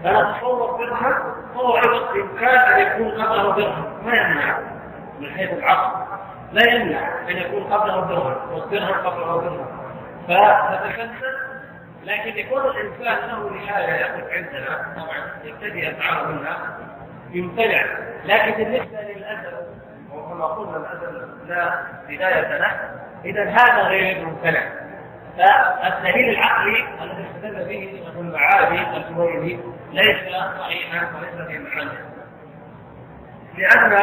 فأنا أتصور درهم هو أيضا بإمكان أن يكون قبله درهم ما يمنع. من حيث العقل. لا يمنع أن يكون قبله درهم والدرهم قبله درهم فتتكسر لكن يكون الإنسان له نهاية يقف عندنا طبعا يبتدي يفعل منها يمتنع. لكن بالنسبة للأدب وكما قلنا الأدب لا بداية له إذا هذا غير ممتنع. فالدليل العقلي الذي استدل به ابن المعالي الجويني ليس صحيحا وليس في محله لأن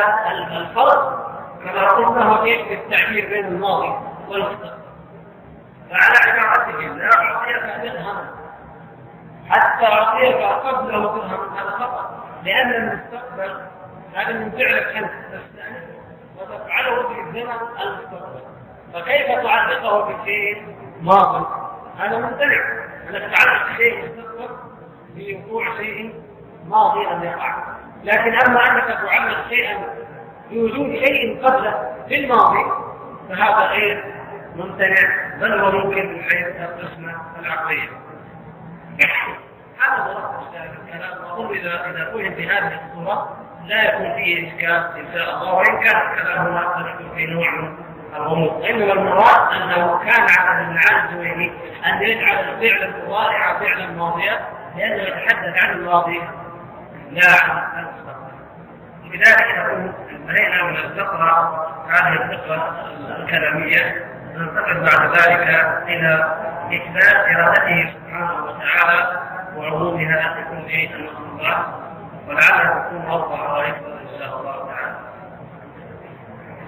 الفرق كما قلنا هو في التعبير بين الماضي والمستقبل. فعلى عبارتهم لا أعطيك درهما حتى أعطيك قبله درهم هذا خطأ. لأن المستقبل هذا من فعلك أنت تستأنف وتفعله في الزمن المستقبل. فكيف تعلقه بشيء ماضي؟ هذا ممتنع. انك تعلق شيء مستقبل بوقوع شيء ماضي أن يقع. لكن أما أنك تعلق شيئا بوجود شيء قبله في الماضي فهذا غير ممتنع بل هو ممكن من حيث القسمة العقلية. هذا هو الكلام واظن اذا إذا فهم بهذه الصورة لا يكون فيه إشكال إن شاء الله وإن كان الكلام قد في نوع من الغموض. إنما المراد أنه كان على ابن الجويني أن يجعل الفعل المضارع فعلا ماضيا لأنه يتحدث عن الماضي لا عن لذلك نقول انتهينا من الفقرة هذه الفقرة الكلامية. ننتقل بعد ذلك إلى إثبات إرادته سبحانه وتعالى وعمومها كل المخلوقات ولعلها تكون أوضح واكبر إن شاء الله تعالى.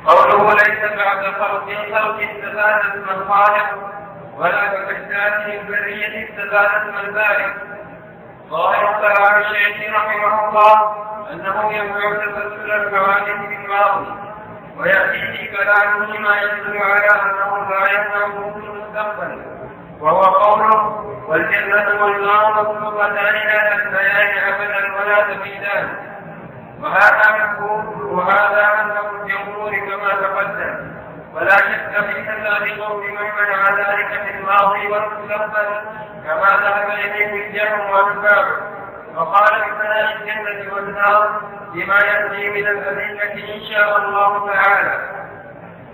قوله ليس بعد خلق الخلق استفادة من خالق ولا كإحداثه البرية استفادة من بارك كلام الشيخ رحمه الله أنه ينفع الحوادث بالماضي ويأتي في كلامه ما يدل على أنه لا يمنعه في المستقبل وهو قوله والجنة والنار مخلوقتان لا تستيان أبدا ولا تفيدان. وهذا مفهوم وهذا مذهب الجمهور كما تقدم. ولا شك في كذا قول من منع ذلك في الماضي والمستقبل كما ذهب إليه الجهم والباب وقال بفناء الجنة والنار بما يأتي من الأدلة إن شاء الله تعالى.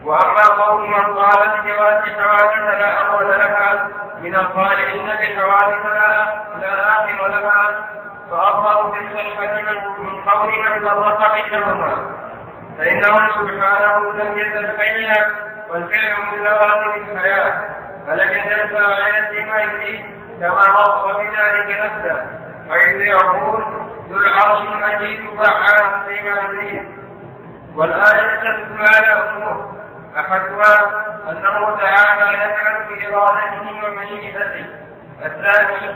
وأما قول من قال بجواز حوادث لا أول لها من القائلين بحوادث لا لا آخر لها فأظهر بالصحة من قول من فرق بينهما. فإنه سبحانه لم يزل والفعل من لوازم الحياة. فلم يزل فاعلا ما يريد كما وصف بذلك نفسه. حيث يقول ذو العرش المجيد فيما يريد والآية تدل على أمور أحدها أنه تعالى يفعل بإرادته ومشيئته الثاني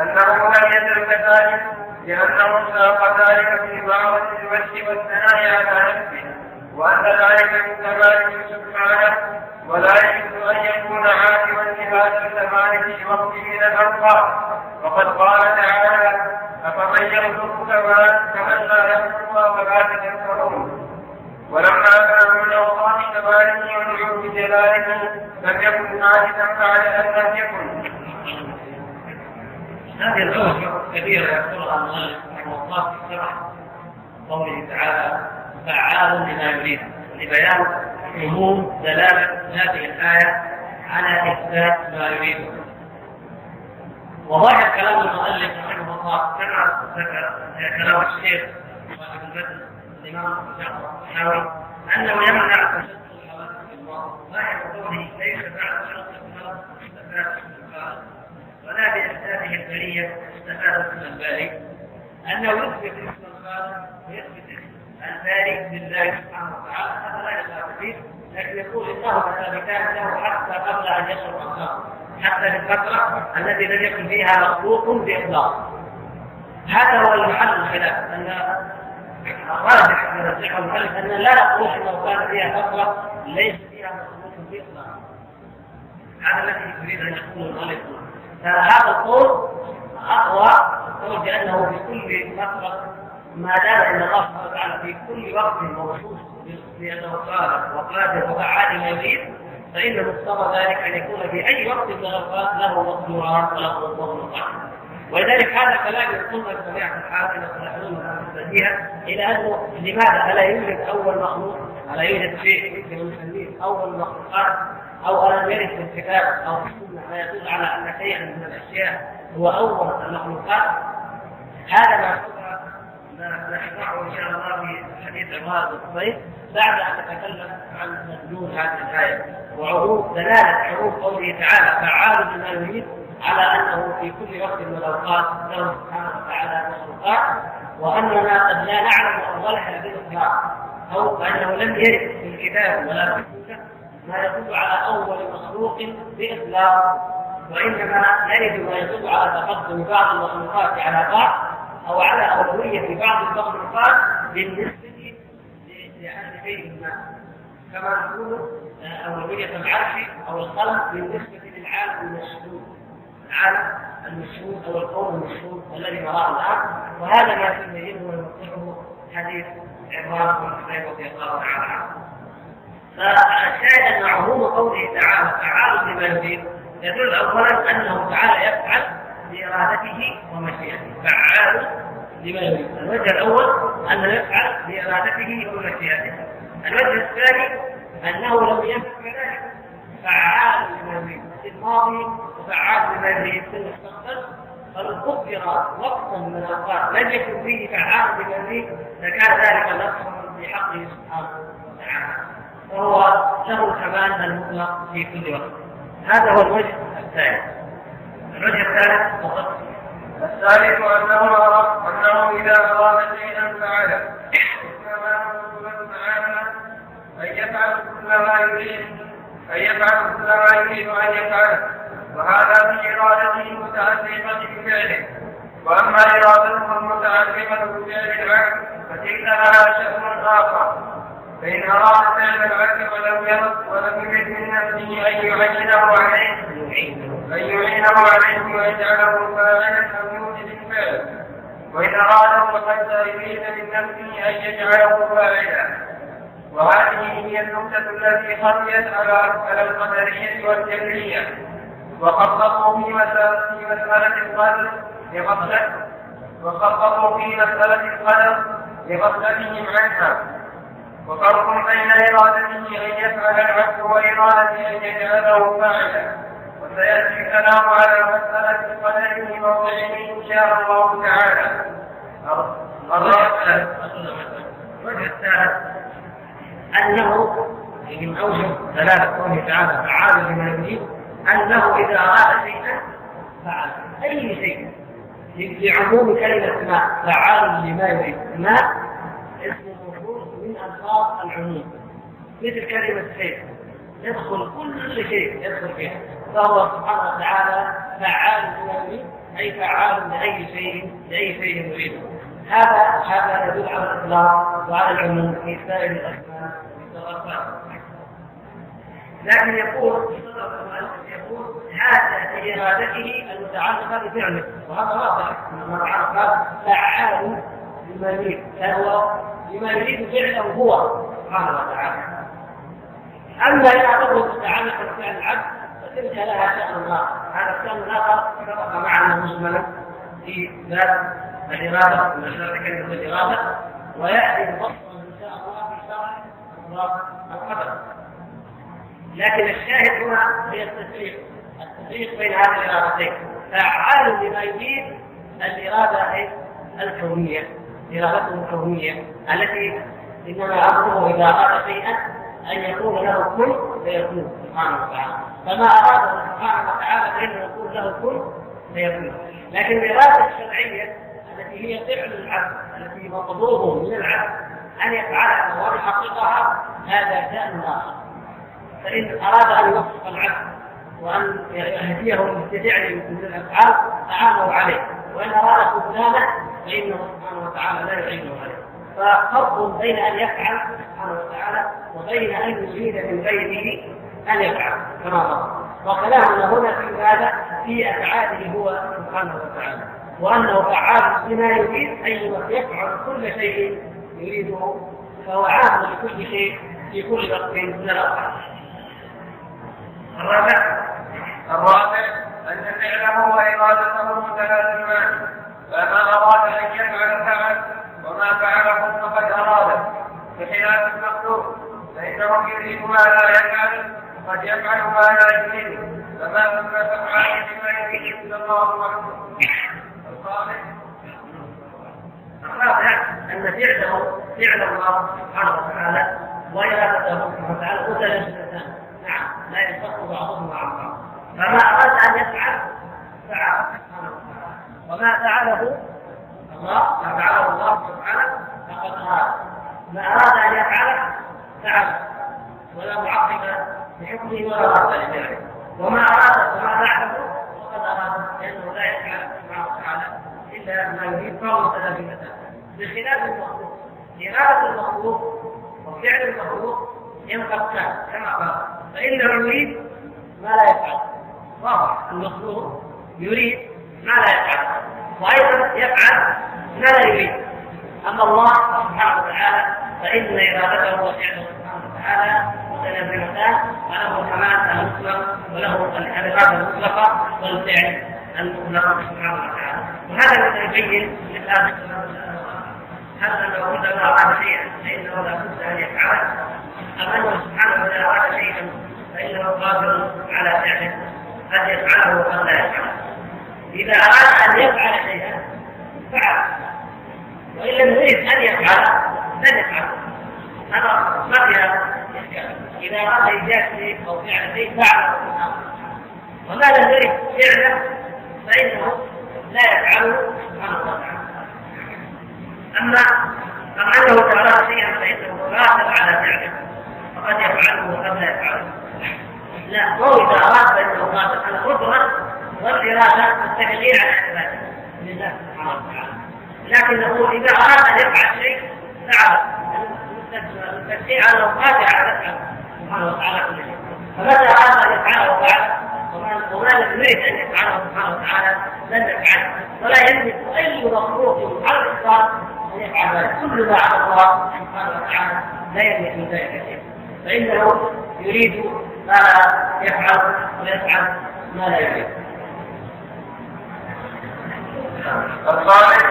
أنه لم يزل كذلك لأنه ساق ذلك في بعض الوجه والثناء على نفسه. وأن ذلك من كماله سبحانه ولا يجوز أن يكون عالما لهذا الكمال في وقت من الأوقات وقد قال تعالى أفمن يرزق كمن لا يرزق ولا تذكرون. ولما كان من أوصاف كماله ونعوم جلاله لم يكن عاجزا بعد أن لم يكن. هذه الأمور كبيرة يذكرها المؤلف رحمه الله في قوله تعالى فعال لما يريد. لبيان عموم دلالة هذه الآية على إثبات ما يريده. وظاهر كلام المؤلف رحمه الله كما ذكر كلام الشيخ صاحب المتن الإمام جعفر الصحاوي أنه يمنع تشدد الحوادث الله ظاهر قوله ليس بعد شرط الفرد استفاد ولا باثباته البرية استفاد من الباري. أنه يثبت اسم الخالق ويثبت اسم الباري لله سبحانه وتعالى. هذا لا فيه لكن يقول انهما ثابتان له حتى قبل أن يشرب الخالق حتى في الفترة التي لم يكن فيها مخلوق بإطلاق. هذا هو المحل الخلاف أن الراجح من الصحه والمؤلف أن لا نقول إنه كان فيها فترة ليس فيها مخلوق بإطلاق. هذا الذي يريد أن يقول المؤلف. فهذا القول أقوى القول بأنه في كل فترة ما دام أن الله سبحانه وتعالى في كل وقت موصوف بانه خالق وقادر وفعال ما يريد فإن مقتضى ذلك أن يكون في أي وقت من الاوقات له مقدورات وله مخلوقات ولذلك هذا كلام يقول الحال إلى الحلول المستديها إلى أنه لماذا؟ ألا يوجد أول مخلوق؟ ألا يوجد شيء يمكن نسميه أول مخلوقات أو ألم يرد في الكتاب أو في السنة ما يدل على أن شيئا من الأشياء هو أول المخلوقات هذا ما نشرحه إن شاء الله في حديث عمار بن الصيف بعد أن نتكلم عن مدلول هذه الآية. وعروض دلالة عروض قوله تعالى فعال لما يريد على أنه في كل وقت من الاوقات له سبحانه وتعالى مخلوقات وأننا قد لا نعلم اولها بالاطلاق أو أنه لم يرد في الكتاب ولا في السنة ما يدل على أول مخلوق باطلاق وإنما يرد ما يدل على تقدم بعض المخلوقات على بعض أو على أولوية بعض المخلوقات بالنسبة لأهل شيء ما كما نقول أولوية العرش أو القلم بالنسبة للعالم المشهود العالم المشهود أو القوم المشهود الذي نراه الآن. وهذا ما يبينه ويوضحه حديث عمران بن حسين رضي الله تعالى عنه. فالشاهد أن عموم قوله تعالى فعال لما يريد يدل اولا أنه تعالى يفعل بإرادته ومشيئته. فعال لما يريد؟ الوجه الأول انه يفعل بإرادته ومشيئته. الوجه الثاني أنه لم يفعل كذلك فعال لما يريد. في الماضي وفعال لما يريد. في المستقبل فلو قدر وقتا من الأوقات. لم يكن فيه فعال لما يريد. لكان ذلك نقصا في حقه سبحانه وتعالى. وهو له الكمال المطلق في كل وقت. هذا هو الوجه الثاني الوجه الثالث فقط. الثالث انه انه إذا أراد شيئا فعله. إنما سبحانه تعالى. أن يفعل كل ما يريد. أن يفعل كل ما يريد ان يفعله. وهذا في إرادته المتعلقه بفعله. وأما إرادته المتعلقة بفعل العبد فتلك لها شأن آخر. فإن أراد فعل العبد ولم يرد ولم يرد من نفسه أن يعينه عليه أن يعينه عليه ويجعله فاعلا أو يوجد الفعل وإن أراد فقد يريد من نفسه أن يجعله فاعلا. وهذه هي النقطة التي خفيت على على القدرية والجبرية وخصصوا في مسألة القدر لغفلة وخصصوا في مسألة القدر لغفلتهم عنها. وفرق بين إرادته أن يفعل العبد وإرادته أن يجعله فاعلا. وسيأتي الكلام على مسألة القدر في موضعه إن شاء الله تعالى. الثالث أنه من أوجه دلالة قوله تعالى فعال لما يريد. أنه إذا أراد شيئا فعل. أي شيء. لعموم كلمة ما فعال لما يريد. ما من الفاظ العموم. مثل كلمة شيء يدخل كل شيء يدخل فيها. فهو سبحانه وتعالى فعال يريد أي فعال لأي شيء لأي شيء يريده هذا هذا يدل على الإطلاق وعلى العموم في سائر الأسماء. لكن يقول يقول هذا في ارادته المتعلقة بفعله. وهذا واضح. ما قال فعال لما يريد. فهو لما يريد فعله هو سبحانه وتعالى. أما ان اعتقد متعلقا بفعل العبد فتلك لها شان اخر هذا الشان الآخر سبق معنا مجملا في باب الإرادة من كلمه الإرادة ويأتي مفصلا إن شاء الله في اسباب القدر لكن الشاهد هنا هي التفريق التفريق بين هذه الإرادتين. فعال لما يريد الإرادة الكونية. إرادته الكونية التي إنما أمره إذا أراد شيئا أن يكون له كن فيكون سبحانه وتعالى. فما أراد سبحانه وتعالى فإنه يكون له كن فيكون. لكن الإرادة الشرعية التي هي فعل العبد التي مطلوب من العبد أن يفعلها ويحققها هذا شأن آخر فإن أراد أن يوفق العبد وأن يهديه بفعل من الأفعال أعانه عليه. وإن أراد خذلانه فإنه سبحانه وتعالى لا يعينه عليه. ففرق بين أن يفعل سبحانه وتعالى وبين أن يريد من غيره أن يفعل كما مر وكلامنا هنا في هذا في أفعاله هو سبحانه وتعالى. وأنه فعال بما يريد أي يفعل كل شيء يريده فهو عام لكل شيء في كل وقت من الأوقات. الرابع الرابع أن فعله وإرادته متلازمان فما أراد أن يفعل فعل وما فعله فقد أراد بخلاف المخلوق فإنه يريد ما لا يفعل وقد لا يريد فما بما يريد إلا الله الخامس الرابع أن فعله فعل الله سبحانه وتعالى وإرادته سبحانه وتعالى نعم لا ينفق بعضهم عن بعض فما أراد أن يفعل فعل سبحانه وتعالى وما فعله الله ما فعله الله سبحانه فقد أراد ما أراد أن يفعله فعل ولا معقب لحكمه ولا رد لفعله وما أراد وما فعله فقد أراد لأنه لا يفعل سبحانه وتعالى إلا ما يريد فهو متلازمة بخلاف المخلوق إرادة المخلوق وفعل المخلوق ينقصان كما قال. فإنه يريد ما لا يفعل. واضح. المخلوق يريد ما لا يفعل. وأيضا يفعل ما لا يريد. أما الله سبحانه وتعالى فإن إرادته وفعله سبحانه وتعالى متلازمتان فله الكمال المطلق وله الإرادة المطلقة والفعل المطلق سبحانه وتعالى. وهذا الذي يبين لله هذا لو كنت ما أراد شيئا فإنه لا بد أن يفعله. أم أنه سبحانه وتعالى أراد شيئا فإنه قادر على فعله. قد يفعله وقد لا يفعله. إذا أراد أن يفعل شيئا فعل. وإن لم يريد أن يفعل لن يفعله هذا ما فيها إذا أراد إيجاد شيء أو فعل شيء فعله وما لم يرد فعله فإنه لا يفعله سبحانه وتعالى. أما أم أنه أراد شيئا فإنه قادر على فعله فقد يفعله وقد لا يفعله. لا هو إذا أراد فإنه على القدرة والإرادة مستحيلين على عباده لله سبحانه وتعالى. لكن نقول إذا أراد أن يفعل شيء فعل التشريع على قادر على فعله. سبحانه وتعالى كل شيء. فمتى أراد أن يفعله فعل وما لم يريد أن يفعله سبحانه وتعالى لن يفعله. ولا يملك أي مخلوق على الإطلاق يفعل ذلك كل ما على الله سبحانه وتعالى لا يملك من ذلك شيء فإنه يريد ما يفعل ويفعل ما لا يريد الخامس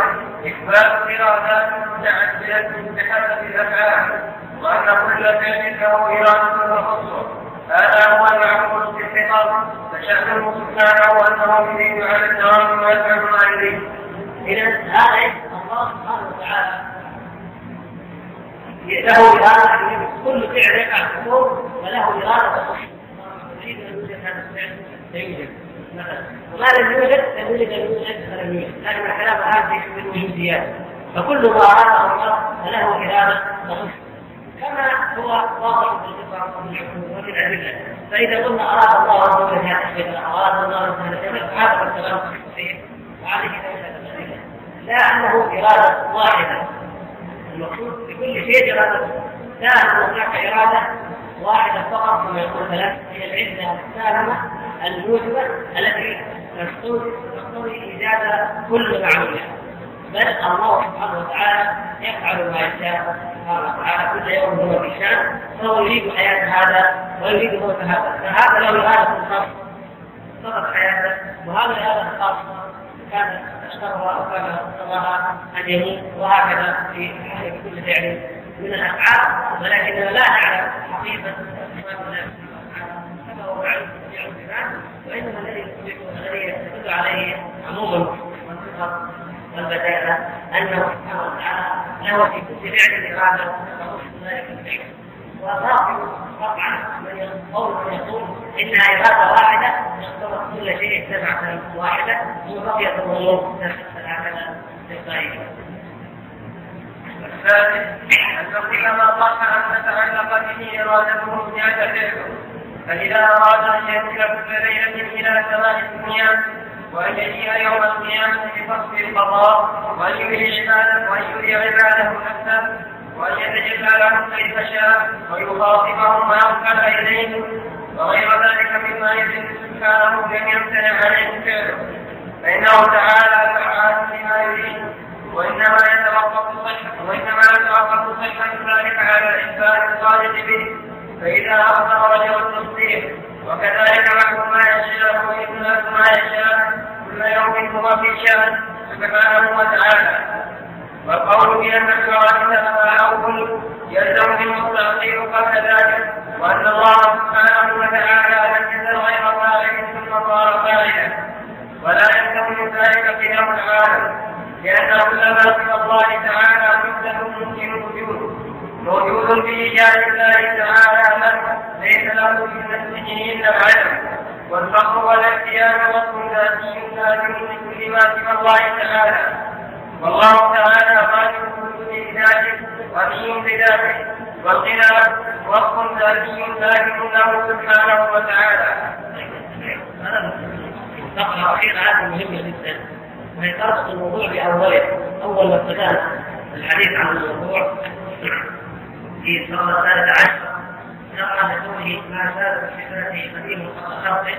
إثبات إرادات متعددة بحسب الأفعال وأن كل فعل له إرادة تخصه هذا هو المعقول في الخطاب فشأنه سبحانه أنه يريد على الدوام ويفعل ما يريد إذا هذا الله وتعالى له إرادة كل فعل يقع في وله إرادة تصح يريد أن يوجد هذا الفعل. مثلا وما لم يوجد؟ لم يوجد ان يوجد. فلم يوجد لكن الخلاف الان في الوجوديات فكل ما اراده الله فله إرادة تصح كما هو واضح في الفطره وفي الادله فإذا قلنا أراد الله ان يولد هذا الشيء أراد الله ان يولد هذا الكلام الصحيح. وعليه لا انه إرادة واحدة. المقصود في كل شيء إرادة. لا أن هناك إرادة واحدة فقط كما يقول ثلاث هي العله السالمه الموجبة التي تقتضي إيجاد كل معمول بل الله سبحانه وتعالى يفعل ما يشاء سبحانه وتعالى كل يوم هو في شان فهو يريد حياة هذا ويريد موت هذا. فهذا له إرادة خاصة. فقط حياته وهذا الإرادة الخاصة. كان اشترها أو كان اقتضاها ان يموت وهكذا في كل فعل من الأفعال ولكننا لا نعلم حقيقة كما هو معلوم في الإيمان وإنما الذي يدل عليه عموم والصفة والبداهه أنه سبحانه وتعالى له في كل فعل إرادة ذلك الفعل وباطل طبعا من قول يقول انها اراده واحدة يختلط كل شيء سبعه واحدة وبقيت الأمور هكذا الثالث أن كلما صح أن تتعلق به إرادته زيادة فإذا أراد أن يدخل كل ليلة إلى سماء الدنيا وأن يجيء يوم القيامة بفصل القضاء وأن يري عباده وأن يري عباده نفسه وأن يتجلى لهم كيف شاء ويخاطبهم ما أوكل إليه وغير ذلك مما يجب سبحانه بأن يمتنع عليه فعله فإنه تعالى فعال لما يريد وإنما يتوقف صحة وإنما يتوقف صحة ذلك على الإثبات الصادق به. فإذا أخبر رجل التصديق وكذلك معه ما يشاء وإثبات ما يشاء كل يوم هو في شأن سبحانه وتعالى والقول بأن الكواكب تتفاعل يلزم منه التأخير قبل ذلك وأن الله سبحانه وتعالى لم يزل غير فاعل ثم صار فاعلا. ولا يلزم من ذلك قيام العالم لأن كل سوى الله تعالى محدث ممكن وجود. موجود في إيجاد الله تعالى من ليس له في نفسه إلا العلم والفقر والإحتياج وصف ذاتي لازم لكل ما سوى الله تعالى. والله تعالى خالق كل ذاته غني بذاته والغنى وصف ذاتي لازم له سبحانه وتعالى. الفقرة الأخيرة هذه مهمة جدا. وهي تربط الموضوع بأوله أول ما ابتدأنا الحديث عن الموضوع في الصلاة الثالثة عشر. نقرأ بقوله ما زال بصفاته قديم خلقه.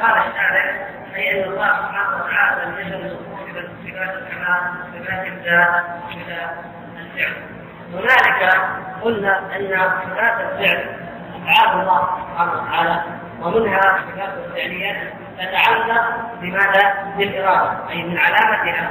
قال الشاعر أي أن الله سبحانه وتعالى لم يزل متصفا بصفات الكمال صفات الذات صفات الفعل هنالك قلنا أن صفات الفعل أفعال الله سبحانه وتعالى ومنها صفات الفعليات تتعلق بماذا؟ بالإرادة أي من علامتها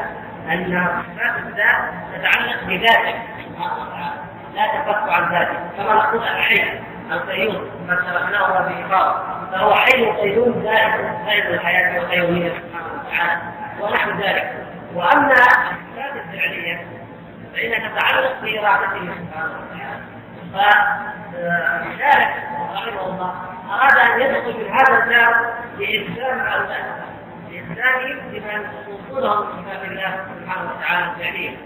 أن صفات الذات تتعلق بذاته سبحانه وتعالى لا تفك عن ذاته كما نقول الحي القيوم قد سبقناه بإقامة فهو حي قيوم دائم دائم الحياة والقيومية سبحانه وتعالى ونحو ذلك. وأما الصفات الفعلية فإنها تتعلق بإرادته سبحانه وتعالى. فذلك رحمه الله أراد أن يدخل في هذا الباب لإلزام هؤلاء لإلزام بمن وصولهم صفات الله سبحانه وتعالى الفعلية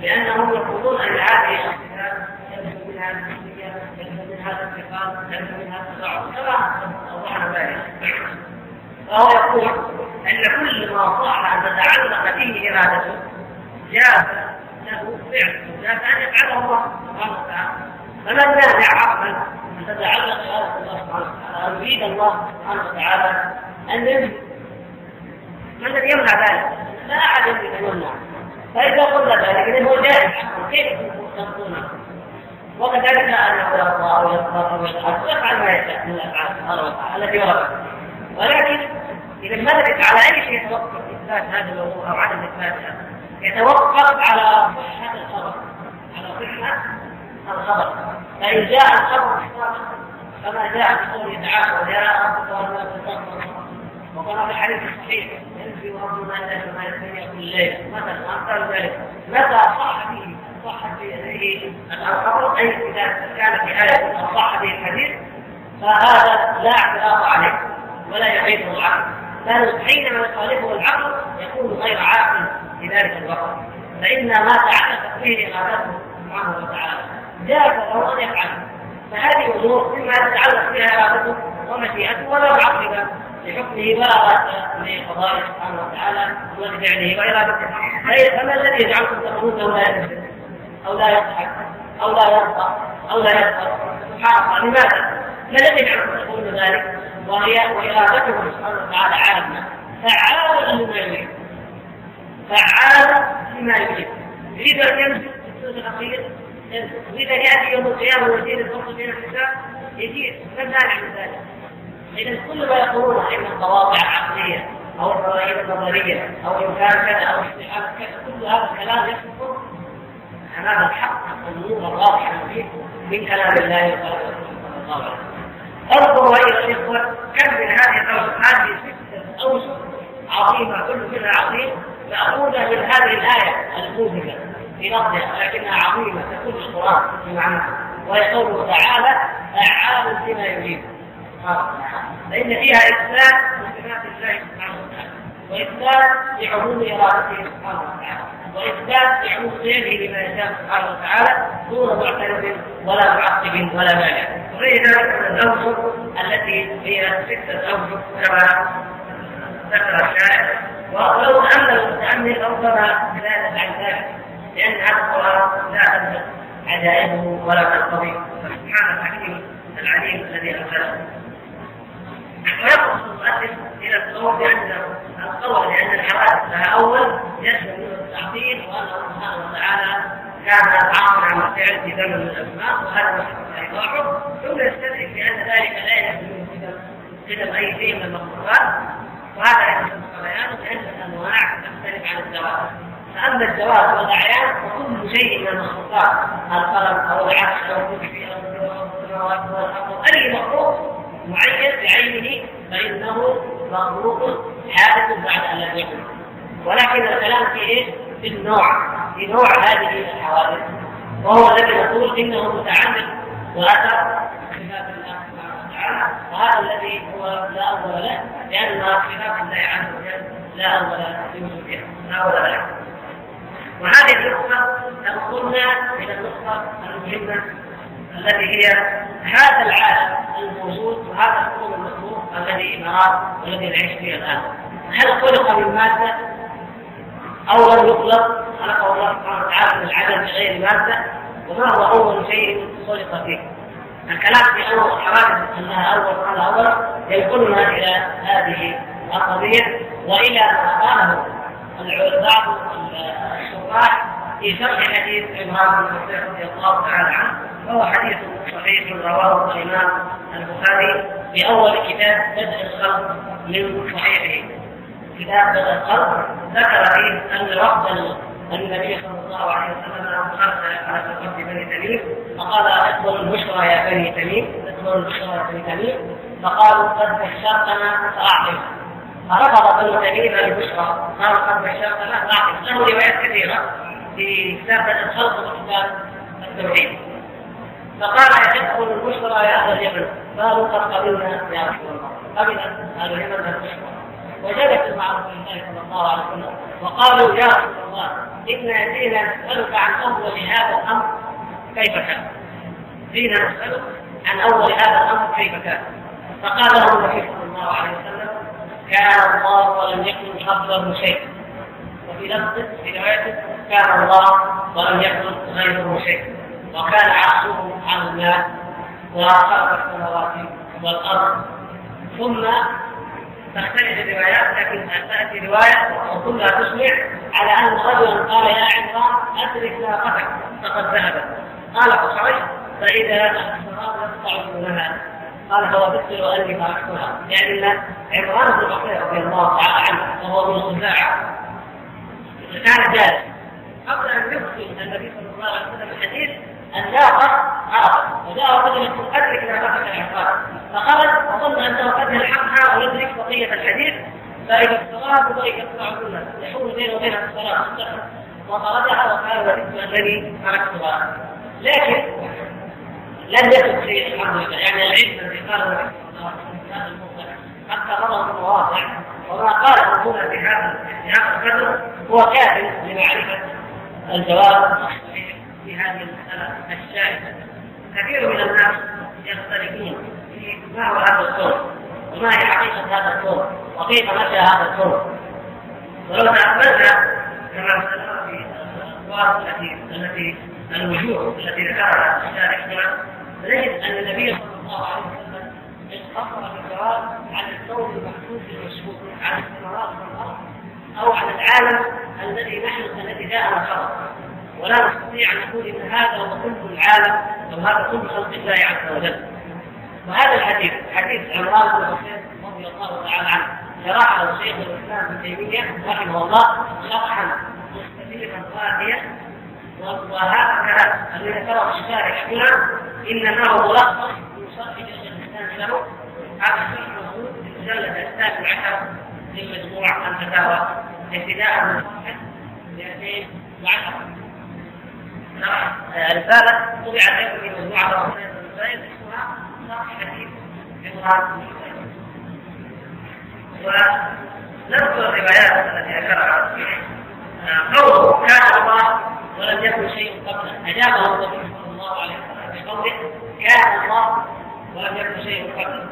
لأنهم يقولون أن هذه الصفات يلزم منها المسلمية يلزم منها الاتقان يلزم منها التضاعف كما أوضحنا ذلك. فهو يقول أن كل ما صح أن تتعلق به إرادته جاز له فعل جاز أن يفعله الله سبحانه وتعالى فما النازع عقلا أن تتعلق بارادة الله سبحانه وتعالى ان يريد الله سبحانه وتعالى أن يمنع ما الذي يمنع ذلك؟ لا أحد يملك ان يمنع فإذا قلنا ذلك إذا هو جائز كيف تنقونه؟ وكذلك انه يرضى أو يرضى أو يضحك ويفعل ما يشاء من الأفعال سبحانه وتعالى التي وردت ولكن إذا ملكت على أي شيء يتوقف اثبات هذا الموضوع أو عدم اثباتها يتوقف على صحه الخبر على صحه الخبر. فإن جاء الخبر كما جاء في قوله تعالى وجاء ربك والملك وكما في الحديث الصحيح ينزل ربنا إلى الدنيا كل ليله مثلا امثال ذلك. متى صح به؟ صح به الخبر أي إذا كان في آية صح به الحديث فهذا لا اعتراض عليه ولا يعيده العقل بل حينما يخالفه العقل يكون غير عاقل في ذلك الوقت. فإن ما تعلقت به ارادته سبحانه وتعالى. جاز له أن يفعل. فهذه امور مما يتعلق بها ارادته ومشيئته ولا معقبه لحكمه ولا لقضائه سبحانه وتعالى ولفعله وارادته فما الذي يجعلكم تقولون لا يكذب أو لا يضحك؟ أو لا يرضى؟ أو لا يسخر سبحان الله لماذا؟ ما الذي يجعلكم تقولون ذلك؟ وهي وإرادته سبحانه وتعالى عامة. فعال لما يريد. فعال لما يريد. يريد أن ينزل السوء الأخير. واذا يأتي يوم القيامة ويزيد الفرق بين الحساب. يزيد ما المانع من ذلك؟ اذا كل ما يقولونه ان القواطع العقليه أو الفوائد النظريه أو امكان كذا أو استحاله كذا كل هذا الكلام يسقط امام الحق الأمور الواضحه فيه من كلام الله صلى الله انظروا ايها الاخوه كم من هذه الاوصاف هذه ستة اوصاف عظيمة كل منها عظيم ماخوذه من هذه الآية الموجبة في لفظها ولكنها عظيمة تكون القرآن في معناها. وهي قوله تعالى فعال لما يريد فإن فيها إثبات صفات الله سبحانه وتعالى وإثبات لعموم إرادته سبحانه وتعالى. وإثبات غيره لما يشاء سبحانه وتعالى دون معترض ولا معقب ولا مانع وغير ذلك من الأوجه التي هي ستة أوجه كما ذكر الشاعر ولو أن المتأمل ربما زاد عن ذلك لأن هذا القرآن لا تبلغ عجائبه ولا تقتضي سبحان الحكيم العليم الذي أنزله. ويقصد المؤلف إلى القول بان القول بان الحوادث لها اول يشمل منه التعطيل وانه سبحانه وتعالى كان عاقلا الفعل في ذنب من الاسماء وهذا ما حدث ايضاحه ثم يستدرك بان ذلك لا من قدم اي شيء من المخلوقات وهذا يحدث بيانه بان الانواع تختلف عن الزواج فاما الزواج والاعيان فكل شيء من المخلوقات القلم أو العكس أو الكرسي أو السماوات أو أي مخلوق معين بعينه فإنه مخلوق حادث بعد أن لم يكن. ولكن الكلام في إيه؟ في النوع. في نوع هذه الحوادث. وهو الذي نقول إنه متعلق وأثر صفات الله سبحانه وتعالى. وهذا الذي هو لا أول له لأن صفات الله عز وجل لا أول لوجودها لا أول له. وهذه النقطة تنقلنا إلى النقطة المهمة التي هي هذا العالم الموجود وهذا الكون المخلوق الذي نراه والذي نعيش فيه الآن. هل خلق من مادة؟ أو لم يخلق خلقه الله سبحانه وتعالى من العدم بغير مادة. وما هو أول شيء خلق فيه؟ الكلام في أول حوادث أنها أول قال أول ينقلنا إلى هذه القضية وإلى ما قاله بعض الشراح في شرح حديث عمران بن رضي الله تعالى عنه. وهو حديث صحيح رواه الإمام البخاري في أول كتاب بدء الخلق من صحيحه. كتاب بدء الخلق ذكر فيه أن وفدا النبي صلى الله عليه وسلم خرج على سقف بني تميم فقال ادخلوا البشرى يا بني تميم ادخلوا البشرى يا بني تميم فقالوا قد بشرتنا فأعطنا. فرفض بنو تميم البشرى قال قد بشرتنا فأعطنا. له روايات كثيرة في كتاب بدء الخلق وكتاب التوحيد. فقال يدخل البشرى يا أهل اليمن. قالوا قد قبلنا يا رسول الله. قبل أهل اليمن البشرى. وجلس مع رسول الله صلى الله عليه وسلم وقالوا يا رسول الله انا جئنا نسألك عن أول هذا الأمر كيف كان؟ جئنا نسألك عن أول هذا الأمر كيف كان؟ فقال له النبي صلى الله عليه وسلم كان الله ولم يكن قبله شيء. وفي لفظ في روايته كان الله ولم يكن غيره شيء. وكان عرشه على الماء وخلق السماوات والأرض. ثم تختلف الروايات لكن تأتي رواية وكلها تسمع على أن رجلا قال يا عمران أدرك ناقتك فقد ذهبت قال فخرجت فإذا السراب يقطع دونها قال فوجدت لو اني تركتها. يعني إن عمران بن بكير رضي الله تعالى عنه وهو من خزاعه كان جالس. قبل أن يخفي النبي صلى الله عليه وسلم الحديث الناقة عرفت وجاء رجل يقول أدرك ناقتك العقاب فخرج وظن أنه قد يلحقها ويدرك بقية الحديث. فإذا الصلاة ذلك يقطعهن يحول بينه وبين الصلاة وخرجها وكان الاسم الذي تركتها لكن لم يكن شيء الحمد لله. يعني العلم الذي قاله حتى نظر المواضع وما قاله هنا في هذا القدر هو كافٍ لمعرفة الجواب. الصحيح في هذه المسألة الشائعة كثير من الناس يختلفون في ما هو هذا الكون وما هي حقيقة هذا الكون وكيف نشأ هذا الكون ولو تأملنا كما سنرى في الأخبار التي التي الوجوه التي ذكرها الشارح هنا نجد أن النبي صلى الله عليه وسلم اقتصر في الجواب عن الكون المحدود المشهود عن السماوات والأرض أو عن العالم الذي نحن الذي جاءنا خلق ولا نستطيع ان نقول إن هذا هو كل العالم أو هذا كل خلق الله عز وجل. وهذا الحديث حديث عمران بن حسين رضي الله تعالى عنه شرحه شيخ الإسلام ابن تيمية رحمه الله شرحا مستفيضا وافيا وهذا الكلام الذي ذكره الشارح هنا إنما هو ملخص من شرح شيخ الإسلام له هذا الشرح موجود في المجلد الثالث عشر من مجموع الفتاوى ابتداء من صفحه 200 رسالة طبعت في مجموعة الرسائل اسمها شرح حديث عمران ونذكر الروايات التي ذكرها قوله كان الله ولم يكن شيء قبله أجابه النبي صلى الله عليه وسلم بقوله كان الله ولم يكن شيء قبله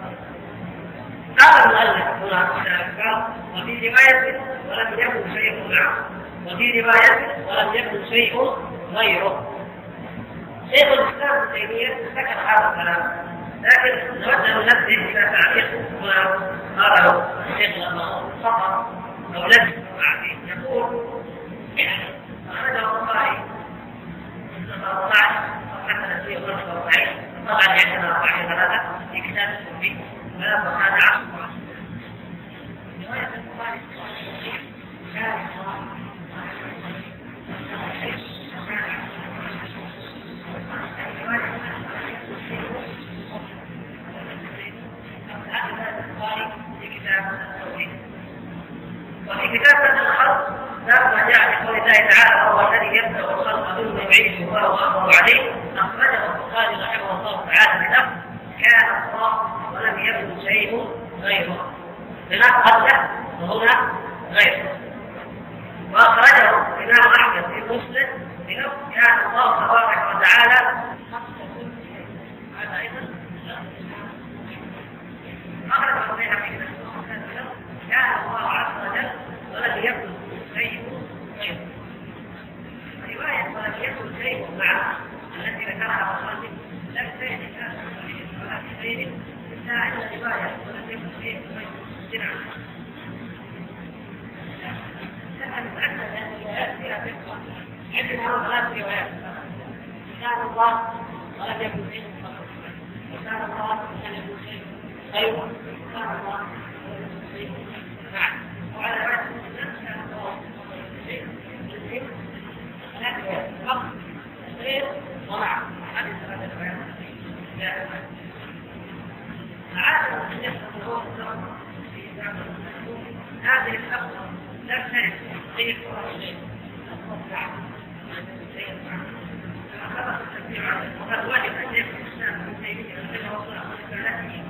قال المؤلف هنا وفي رواية ولم يكن شيء معه وفي رواية ولم يكن شيء غيره. شيخ الإسلام ابن تيمية ذكر هذا الكلام لكن نود أن ننبه إلى تعليق هنا قاله الشيخ فقط أو لم يقول أخرجه البخاري 14 صفحة 345 طبعا 44 في كتاب عشر. رواية وفي كتاب الخلق باب ما جاء في قول الله تعالى وهو الذي يبدا الخلق ثم يعيده وهو أمر عليه اخرجه البخاري رحمه الله تعالى بلفظ كان الله ولم يكن شيء غيره هنا قبله وهنا غيره واخرجه الامام احمد في مسلم بلفظ كان الله تبارك وتعالى هذا أيضا كان الله عز وجل ولم يكن شيء رواية ولم يكن شيء معه التي ذكرها المصنف لم تجد ولا في غيره إلا عند رواية ولم يكن شيء غيره نتأكد أن الروايات فيها دقة عندنا ثلاث روايات كان الله ولم يكن شيء غيره كان الله ولم يكن شيء نعم وعلى ومع هذه ثلاثة روايات عادة أن يحصل هذه الأخطاء لا تنعكس غير شيء وقد وجد شيخ الاسلام ابن تيميه رحمه الله تعالى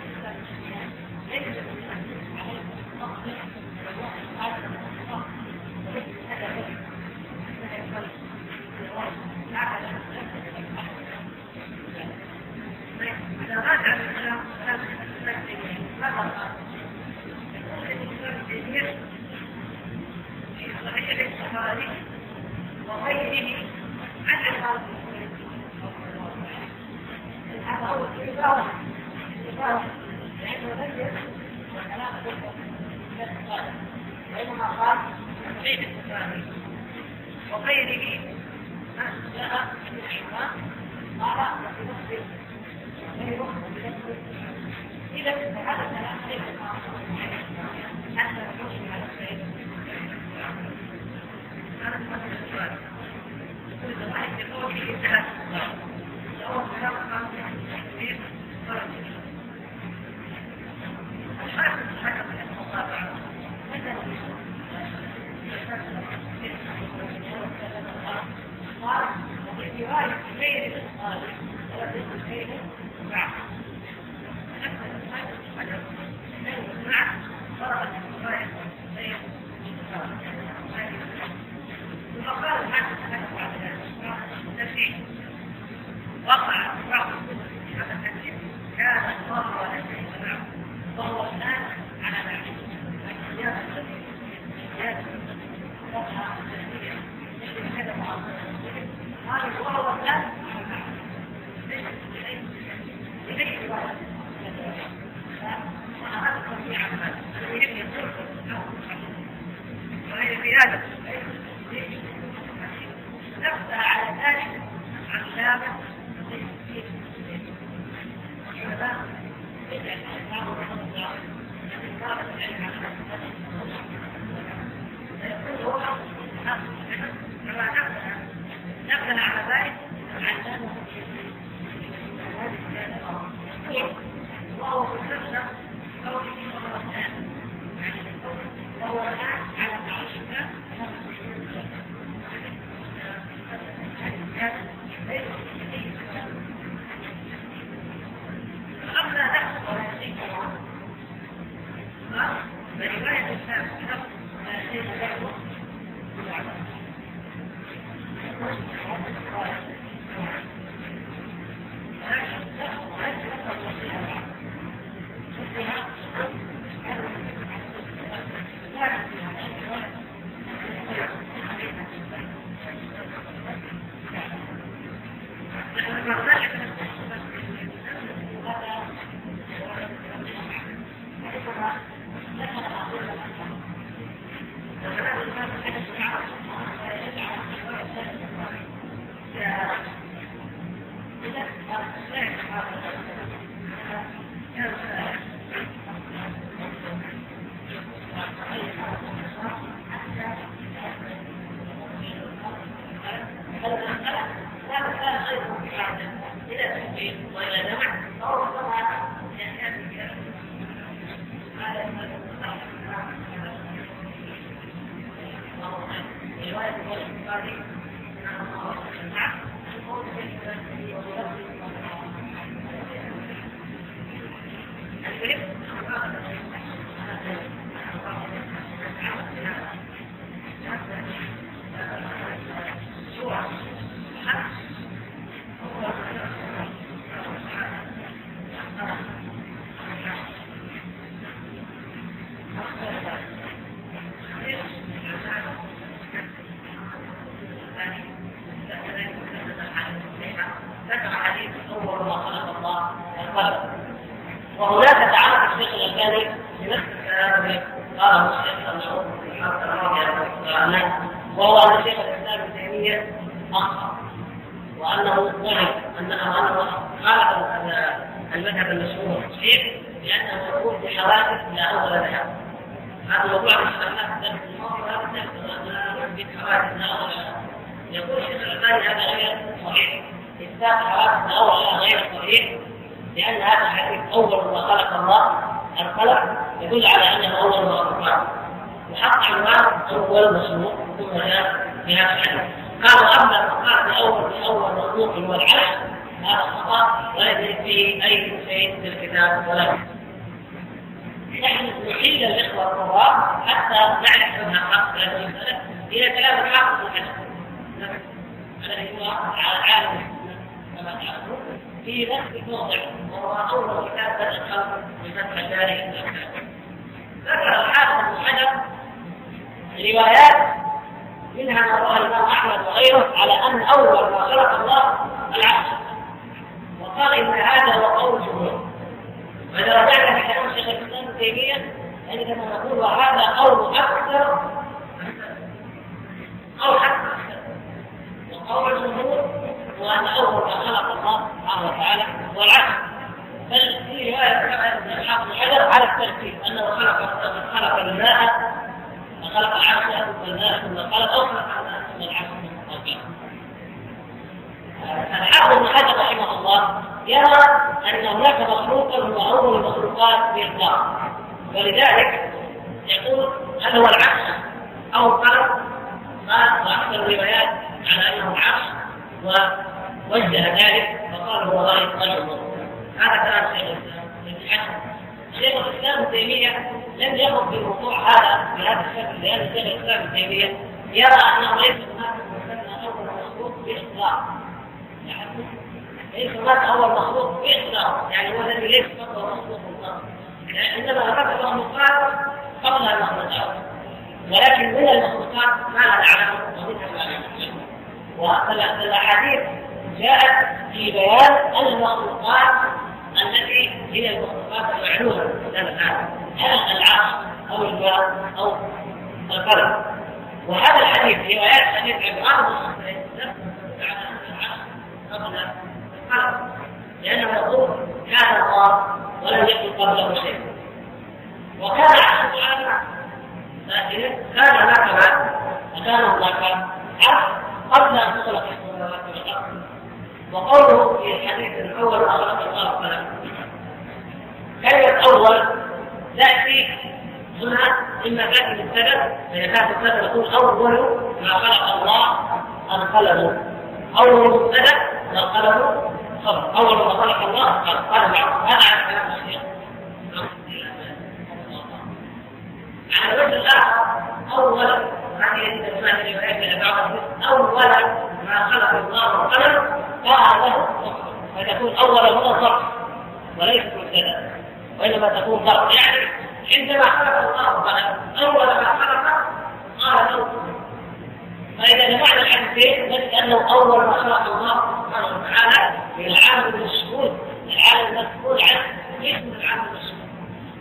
هذا الحديث بينما قال بين التفاهم وغيره جاء بالحمام قال وفي نفس غيره بنفسه إذا هذا الكلام ليس حتى نحكم على الشيء هذا مثل السؤال كل في درجة الحاكم وقع بعض كان الله شيء معه وهو الآن على ذلك الكلام الذي قاله الشيخ المشهور وهو أن شيخ الاسلام ابن اخطا وانه وهم انه خالف المذهب المشهور الشيخ لأنه يقول بحوادث لا اول لها هذا موضوع الخلاف الدرس الماضي وهذا الدرس بحوادث لا اول لها يقول الشيخ الالباني هذا غير صحيح اثبات حوادث لا اول لها غير صحيح لأن هذا الحديث أول ما خلق الله القلم يدل على انه اول ما خلق وحط عنوان اول مخلوق ثم جاء في هذا الحديث قالوا اما المقال باول باول مخلوق هو العرش هذا خطا لا يدرك فيه اي شيء في الكتاب ولا نحن نحيل الاخوه القراء حتى نعرف انها حق هذه المساله إلى كلام الحافظ الحسن الذي هو عالم كما تعلمون في نفس الموضع. وهو اول كتاب الخلق بفتح الباري ذكر الحافظ بن حجر روايات منها ما رواه الإمام أحمد وغيره على أن أول ما خلق الله العرش وقال إن هذا هو قول الجمهور. واذا رجعنا في كلام شيخ الإسلام ابن تيمية عندما نقول وهذا قول أكثر قول أكثر. وقول الجمهور هو ان أول ما خلق الله سبحانه وتعالى هو العرش بل في رواية كما ابن الحافظ حجر على الترتيب أنه خلق خلق الماء وخلق العرش ثم الماء ثم خلق الماء ثم العرش ثم خلق الحافظ ابن حجر رحمه الله يرى أن هناك مخلوقا هو أول المخلوقات باطلاق ولذلك يقول هل هو العرش أو القلم قال وأكثر الروايات على أنه العرش ووجه ذلك وقال هو رأي القلم هذا كلام شيخ الإسلام. ابن حجر شيخ الإسلام ابن تيمية لم يقم بالموضوع هذا بهذا الشكل لأن شيخ الإسلام ابن تيمية يرى أنه ليس هناك أول مخلوق باطلاق ليس هناك أول مخلوق باطلاق يعني هو الذي ليس اول مخلوق باطلاق عندما هناك مخلوقات قبل المخلوقات. ولكن من المخلوقات ما نعلم. ومنها ما نعلم. والاحاديث جاءت في بيان المخلوقات التي هي المخلوقات المعلومة. قدام العالم العرش أو الماء أو القلم وهذا الحديث روايات حديث عمران قبل القلم لأنه يقول كان الله ولم يكن قبله شيء. وكان عرش لكن كان هناك بعد فكان هناك عبد قبل أن تخلق السماوات والأرض. وقوله في الحديث الأول خلق الله فلم كلمة أول تاتي هنا اما تاتي بالسبب فاذا كانت السبب تكون أول ما خلق الله القلم أول مبتدأ القلم أول ما خلق الله القلم هذا على كلام الشيخ. على الوجه الآخر أول هذه الروايات إلى بعض أول ما خلق الله القلم كان له فتكون أول مره ضرب وليست مبتدا وإنما تكون ضرب يعني عندما خلق الله أول ما خلق قال له. فإذا جمعنا الحديثين نجد أنه أول ما خلق الله سبحانه وتعالى العالم المشهود العالم المسؤول عنه اسم العالم المشهود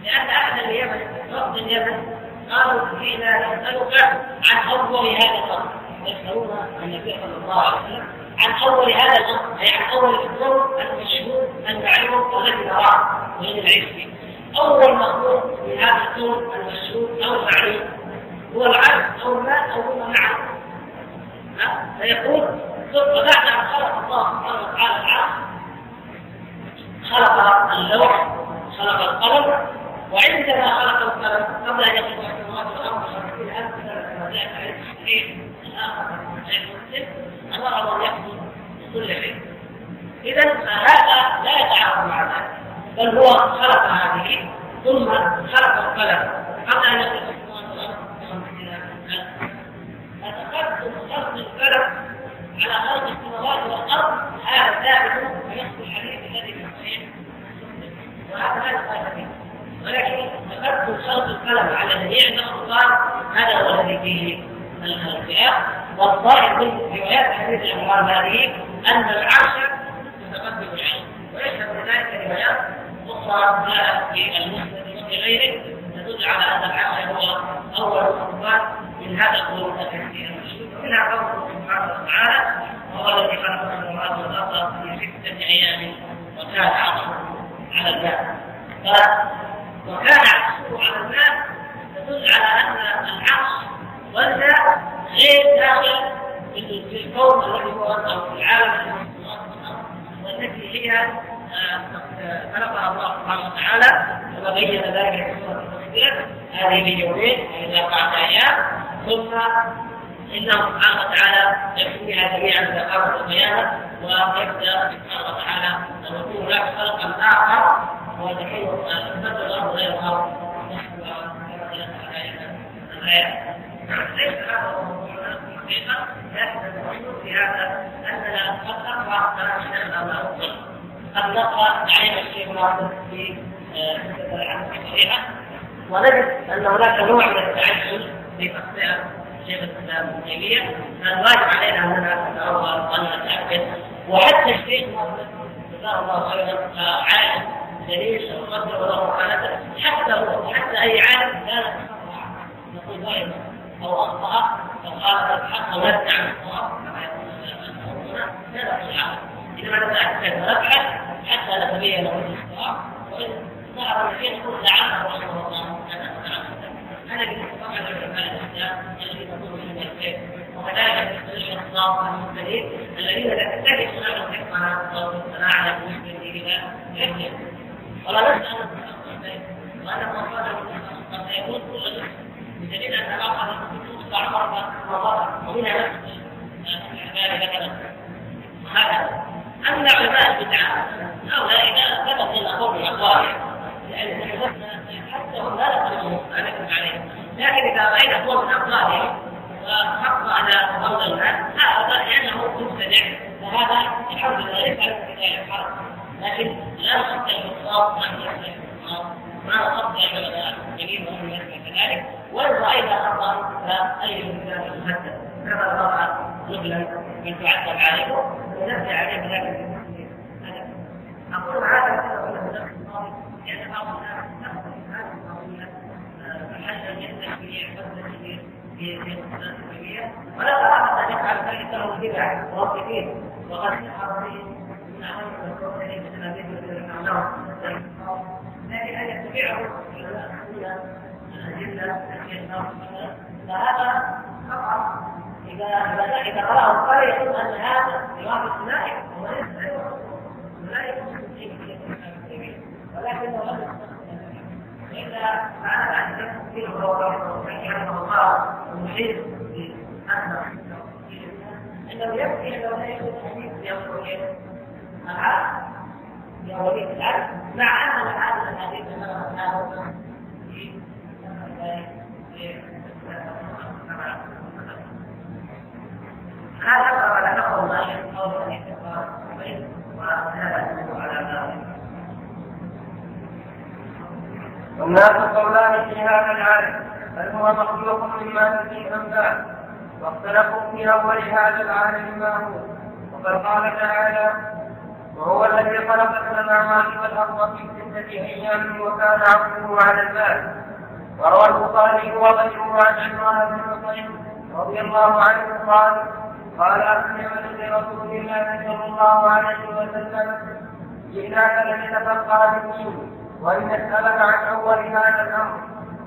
لأن أهل اليمن رفض اليمن قالوا جئنا نسألك عن أول هذا الأمر. يسألون النبي صلى الله عليه وسلم. عن أول هذا الأمر أي عن أول الأمور المشهور المعلوم الذي نراه وهي العلم. أول مخلوق من هذا الكون المشهور أو المعلوم هو العبد أو الماء أو هو معه فيقول ثم بعد أن خلق الله سبحانه وتعالى العبد. خلق اللوح خلق القلم وعندما خلق القلم قبل أن يخلق السماوات والارض خمسين الف سنه كما جاء في الصحيح الآخر من مسلم امره ان يحكم بكل شيء. اذا فهذا لا يتعارض مع ذلك بل هو خلق هذه ثم خلق القلم. قبل ان يخلق فتقدم خلق القلم على خلق السماوات والأرض هذا ثابت ونفس الحديث الذي في الصحيح. وهذا لا يقال فيه ولكن تقدم خلق القلم على جميع المخلوقات هذا هو الذي فيه الخلاف. والظاهر من روايات حديث العمران هذه أن العرش متقدم العلم. ويشهد ذلك روايات أخرى جاءت في المسند وفي غيره تدل على أن العرش هو أول المخلوقات من هذا القول الكثير ومنها قوله سبحانه وتعالى وهو الذي خلق السماوات والأرض في ستة أيام وكان عرشه على الماء. وكان عكسه على الماء تدل على أن العرش والماء غير داخل في الكون الذي هو أو في العالم. والتي هي خلقها الله سبحانه وتعالى كما بين ذلك في سوره التصوير هذه في يومين إلى أربعة أيام. ثم إنه سبحانه وتعالى يكفيها جميعا اذا قامت القيامه ويبدأ سبحانه وتعالى ان يكون هناك خلقا اخر ودحين بدل الأرض غير الأرض. ليس هذا الحقيقة لكن المقصود في هذا اننا قد نقرا كلام شيخنا الله قد نقرا تعليم الشيخ ناصر في العلم الصحيحه ونجد ان هناك نوع من التعجل في تقصير شيخ الاسلام ابن تيميه فالواجب علينا هنا نتأول وان نتاكد وحتى الشيخ جزاه الله خيرا عالم دليل أو قدر له حالته حتى هو حتى أي عالم كان نقول ظاهرا أو اخطا أو خالف الحق أو عن الصواب كما يقول هذا الحق انما نتاكد ونبحث حتى نتبين له الصواب وان ظهر الشيء نقول لعله رحمه الله هذا بالنسبة لعلماء الاسلام الذين يقولون من الخير وكذلك بالنسبة للخطاب المبتدئين الذين لا تجد لهم حكمه أو صناعه بالنسبة إلى ولا نسأل وأن المصادر قد يكون كل بدليل أن الآخر تطلع نفس الحبال مثلا هكذا أما علماء البدعة هؤلاء إذا ثبت لنا قول الأقوال لأن حتى هم لا لا نكذب عليهم لكن إذا رأينا قول من أقوالهم وحق على قول الناس هذا لأنه مبتدع فهذا الحمد لله على ذلك حرج لكن لا نخطئ الخطاب ما نخطئ الخطاب ما نخطئ العلماء المسلمين وهم يسمع كذلك. وان راينا خطا فاي إنسان مهدد كما وقع نبلا من تعذب عليه ونبدا عليه لكن أقول هذا لأن بعض الناس تاخذ هذه القضية محلا يستشفي يعبد في في التسميه ولا تراها أن يفعل ذلك له بدع واصفين وقد سحر به لكن أن يتبعه الادله فهذا خطا إذا قرأه القارئ يقول أن هذا يوافق الملائكة الملائكة ولكنه لم إلا معنى بعد فيه هو رحمه الله المحيط بأنه أنه يكفي أنه لا يوجد حديث يقول العقل لأولية العقل مع أن هذا الحديث أنه هذا ما يقول والناس قولان في هذا العالم هل هو مخلوق مما ام لا واختلفوا في أول هذا العالم ما هو. وقد قال تعالى وهو الذي خلق السماوات والأرض في ستة أيام وكان عرشه على الماء وروى البخاري وغيره عن عمران بن حصين رضي الله عنه قال قال أسمع لرسول الله صلى الله عليه وسلم جئناك لنتفقه الدين ولنسألك عن أول هذا الأمر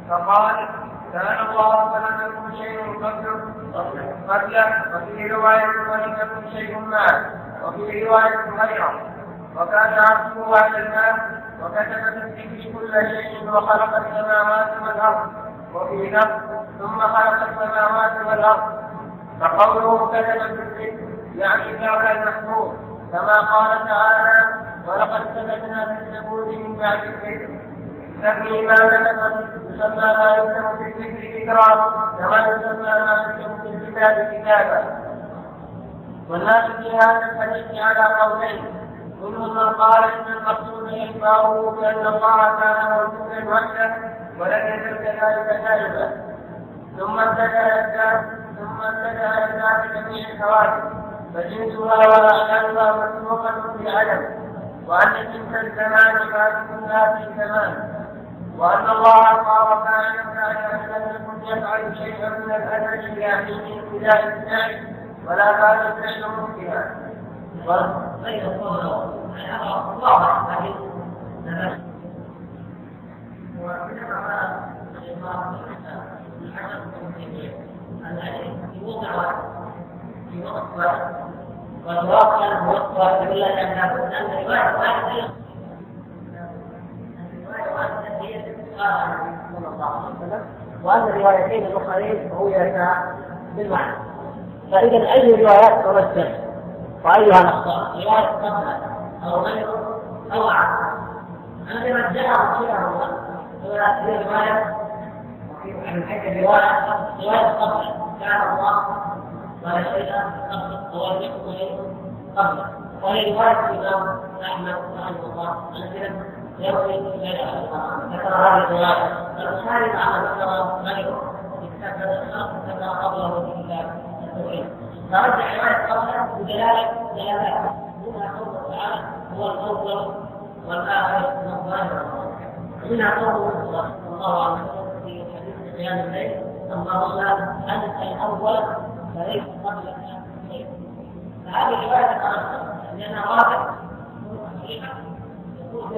فقال كان الله فلم يكن شيء قبله قبله وفي رواية ولم يكن شيء معه وفي رواية غيره وكان عرشه على الماء وكتب في الذكر كل شيء وخلق السماوات والأرض وفي نفس ثم خلق السماوات والأرض. فقوله كتب الذكر يعني فعل المحمود كما قال تعالى ولقد كتبنا في الزبور من بعد الذكر. نفي ما كتب يسمى ما يكتب في الذكر ذكرا كما يسمى ما يكتب في الكتاب كتابا. والناس في هذا الحديث على قولين. من قال إن المقصود اخباره بأن الله كان موجودا وحده ولم يزل كذلك دائما ثم اتجه ثم اتجه إلى جميع الحوادث فجنسها واحكامها مسبوقه بعدم. وأن جنس الزمان فاسد في زمان. وأن الله قال يمنع ان لم يكن يفعل شيئا من الازل إلى حين ابتداء الفعل ولا كان الفعل ممكنا. والجواب كان موفق الا ان ان الروايه واحدة صلى الله عليه وسلم وأن الروايتين الأخرين رويتا بالمعنى. فإذا أي روايات ترجح وأيها قبل أو غيره أو عقل رواية من كان الله وهي رواية رحمه الله. ذكر هذه الرواية. ذكر قبله فرجع روايه قبله بدلالة دلالات منها قوله تعالى هو الأول والآخر من الظاهر منها قوله صلى الله عليه وسلم في حديث قيام الليل اللهم أنت الأول فليس قبلك شيء. فهذه الروايه تتاثر لأنها واضحة. صحيحه يقول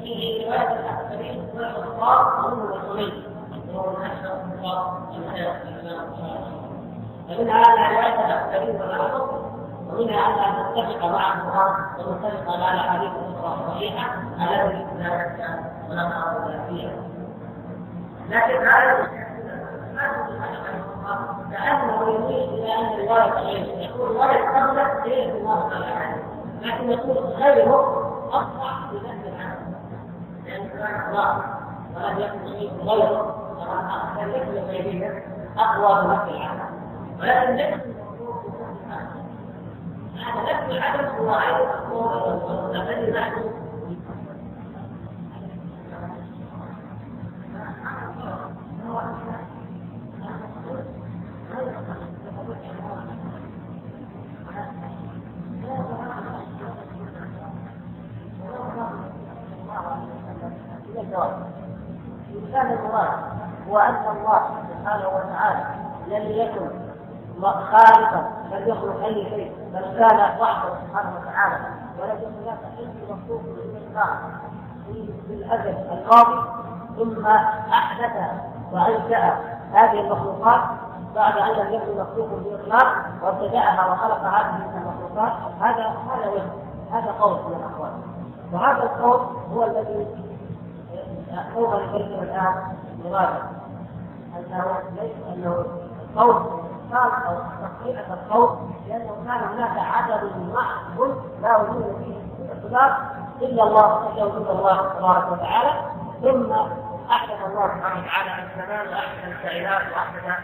في رواية الأكثرين والاخبار هم الرسولين. وهو من اشهر الخطاب المشايخ الامام فمنها ان روايه الاكثرين والاحفظ ومنها ان نتفق مع القرآن ونتفق مع التي لا شك ولا نعرض فيها لكن هذا كانه يميل أن الروايه غيره يقول الروايه قبله هي الدماغ لكن يقول غيره اصح في نفس العمل لأن كلام الله ولم يكن غيره الذكر الغيبيه اقوى من نفس العمل ولكن ليس هذا نفس العدد هو أيضا الذي نحن كان المراد هو ان الله سبحانه وتعالى لم يكن خالقا لم يخلق أي شيء بل كان وحده سبحانه وتعالى. ولم يكن هناك اي مخلوق في الازل الماضي ثم أحدث وأنشأ هذه المخلوقات بعد أن لم يكن مخلوق باطلاق وابتدأها وخلق هذه المخلوقات. هذا هذا وجه هذا قول من الاقوال وهذا القول هو الذي سوف نبين الآن لماذا؟ أنه ليس أنه قول قال أو تحقيقة القول لأنه كان هناك عدد محض لا وجود فيه باطلاق إلا الله إلا وجود الله تبارك وتعالى. ثم احدث الله سبحانه وتعالى الزمان واحدث الكائنات واحدث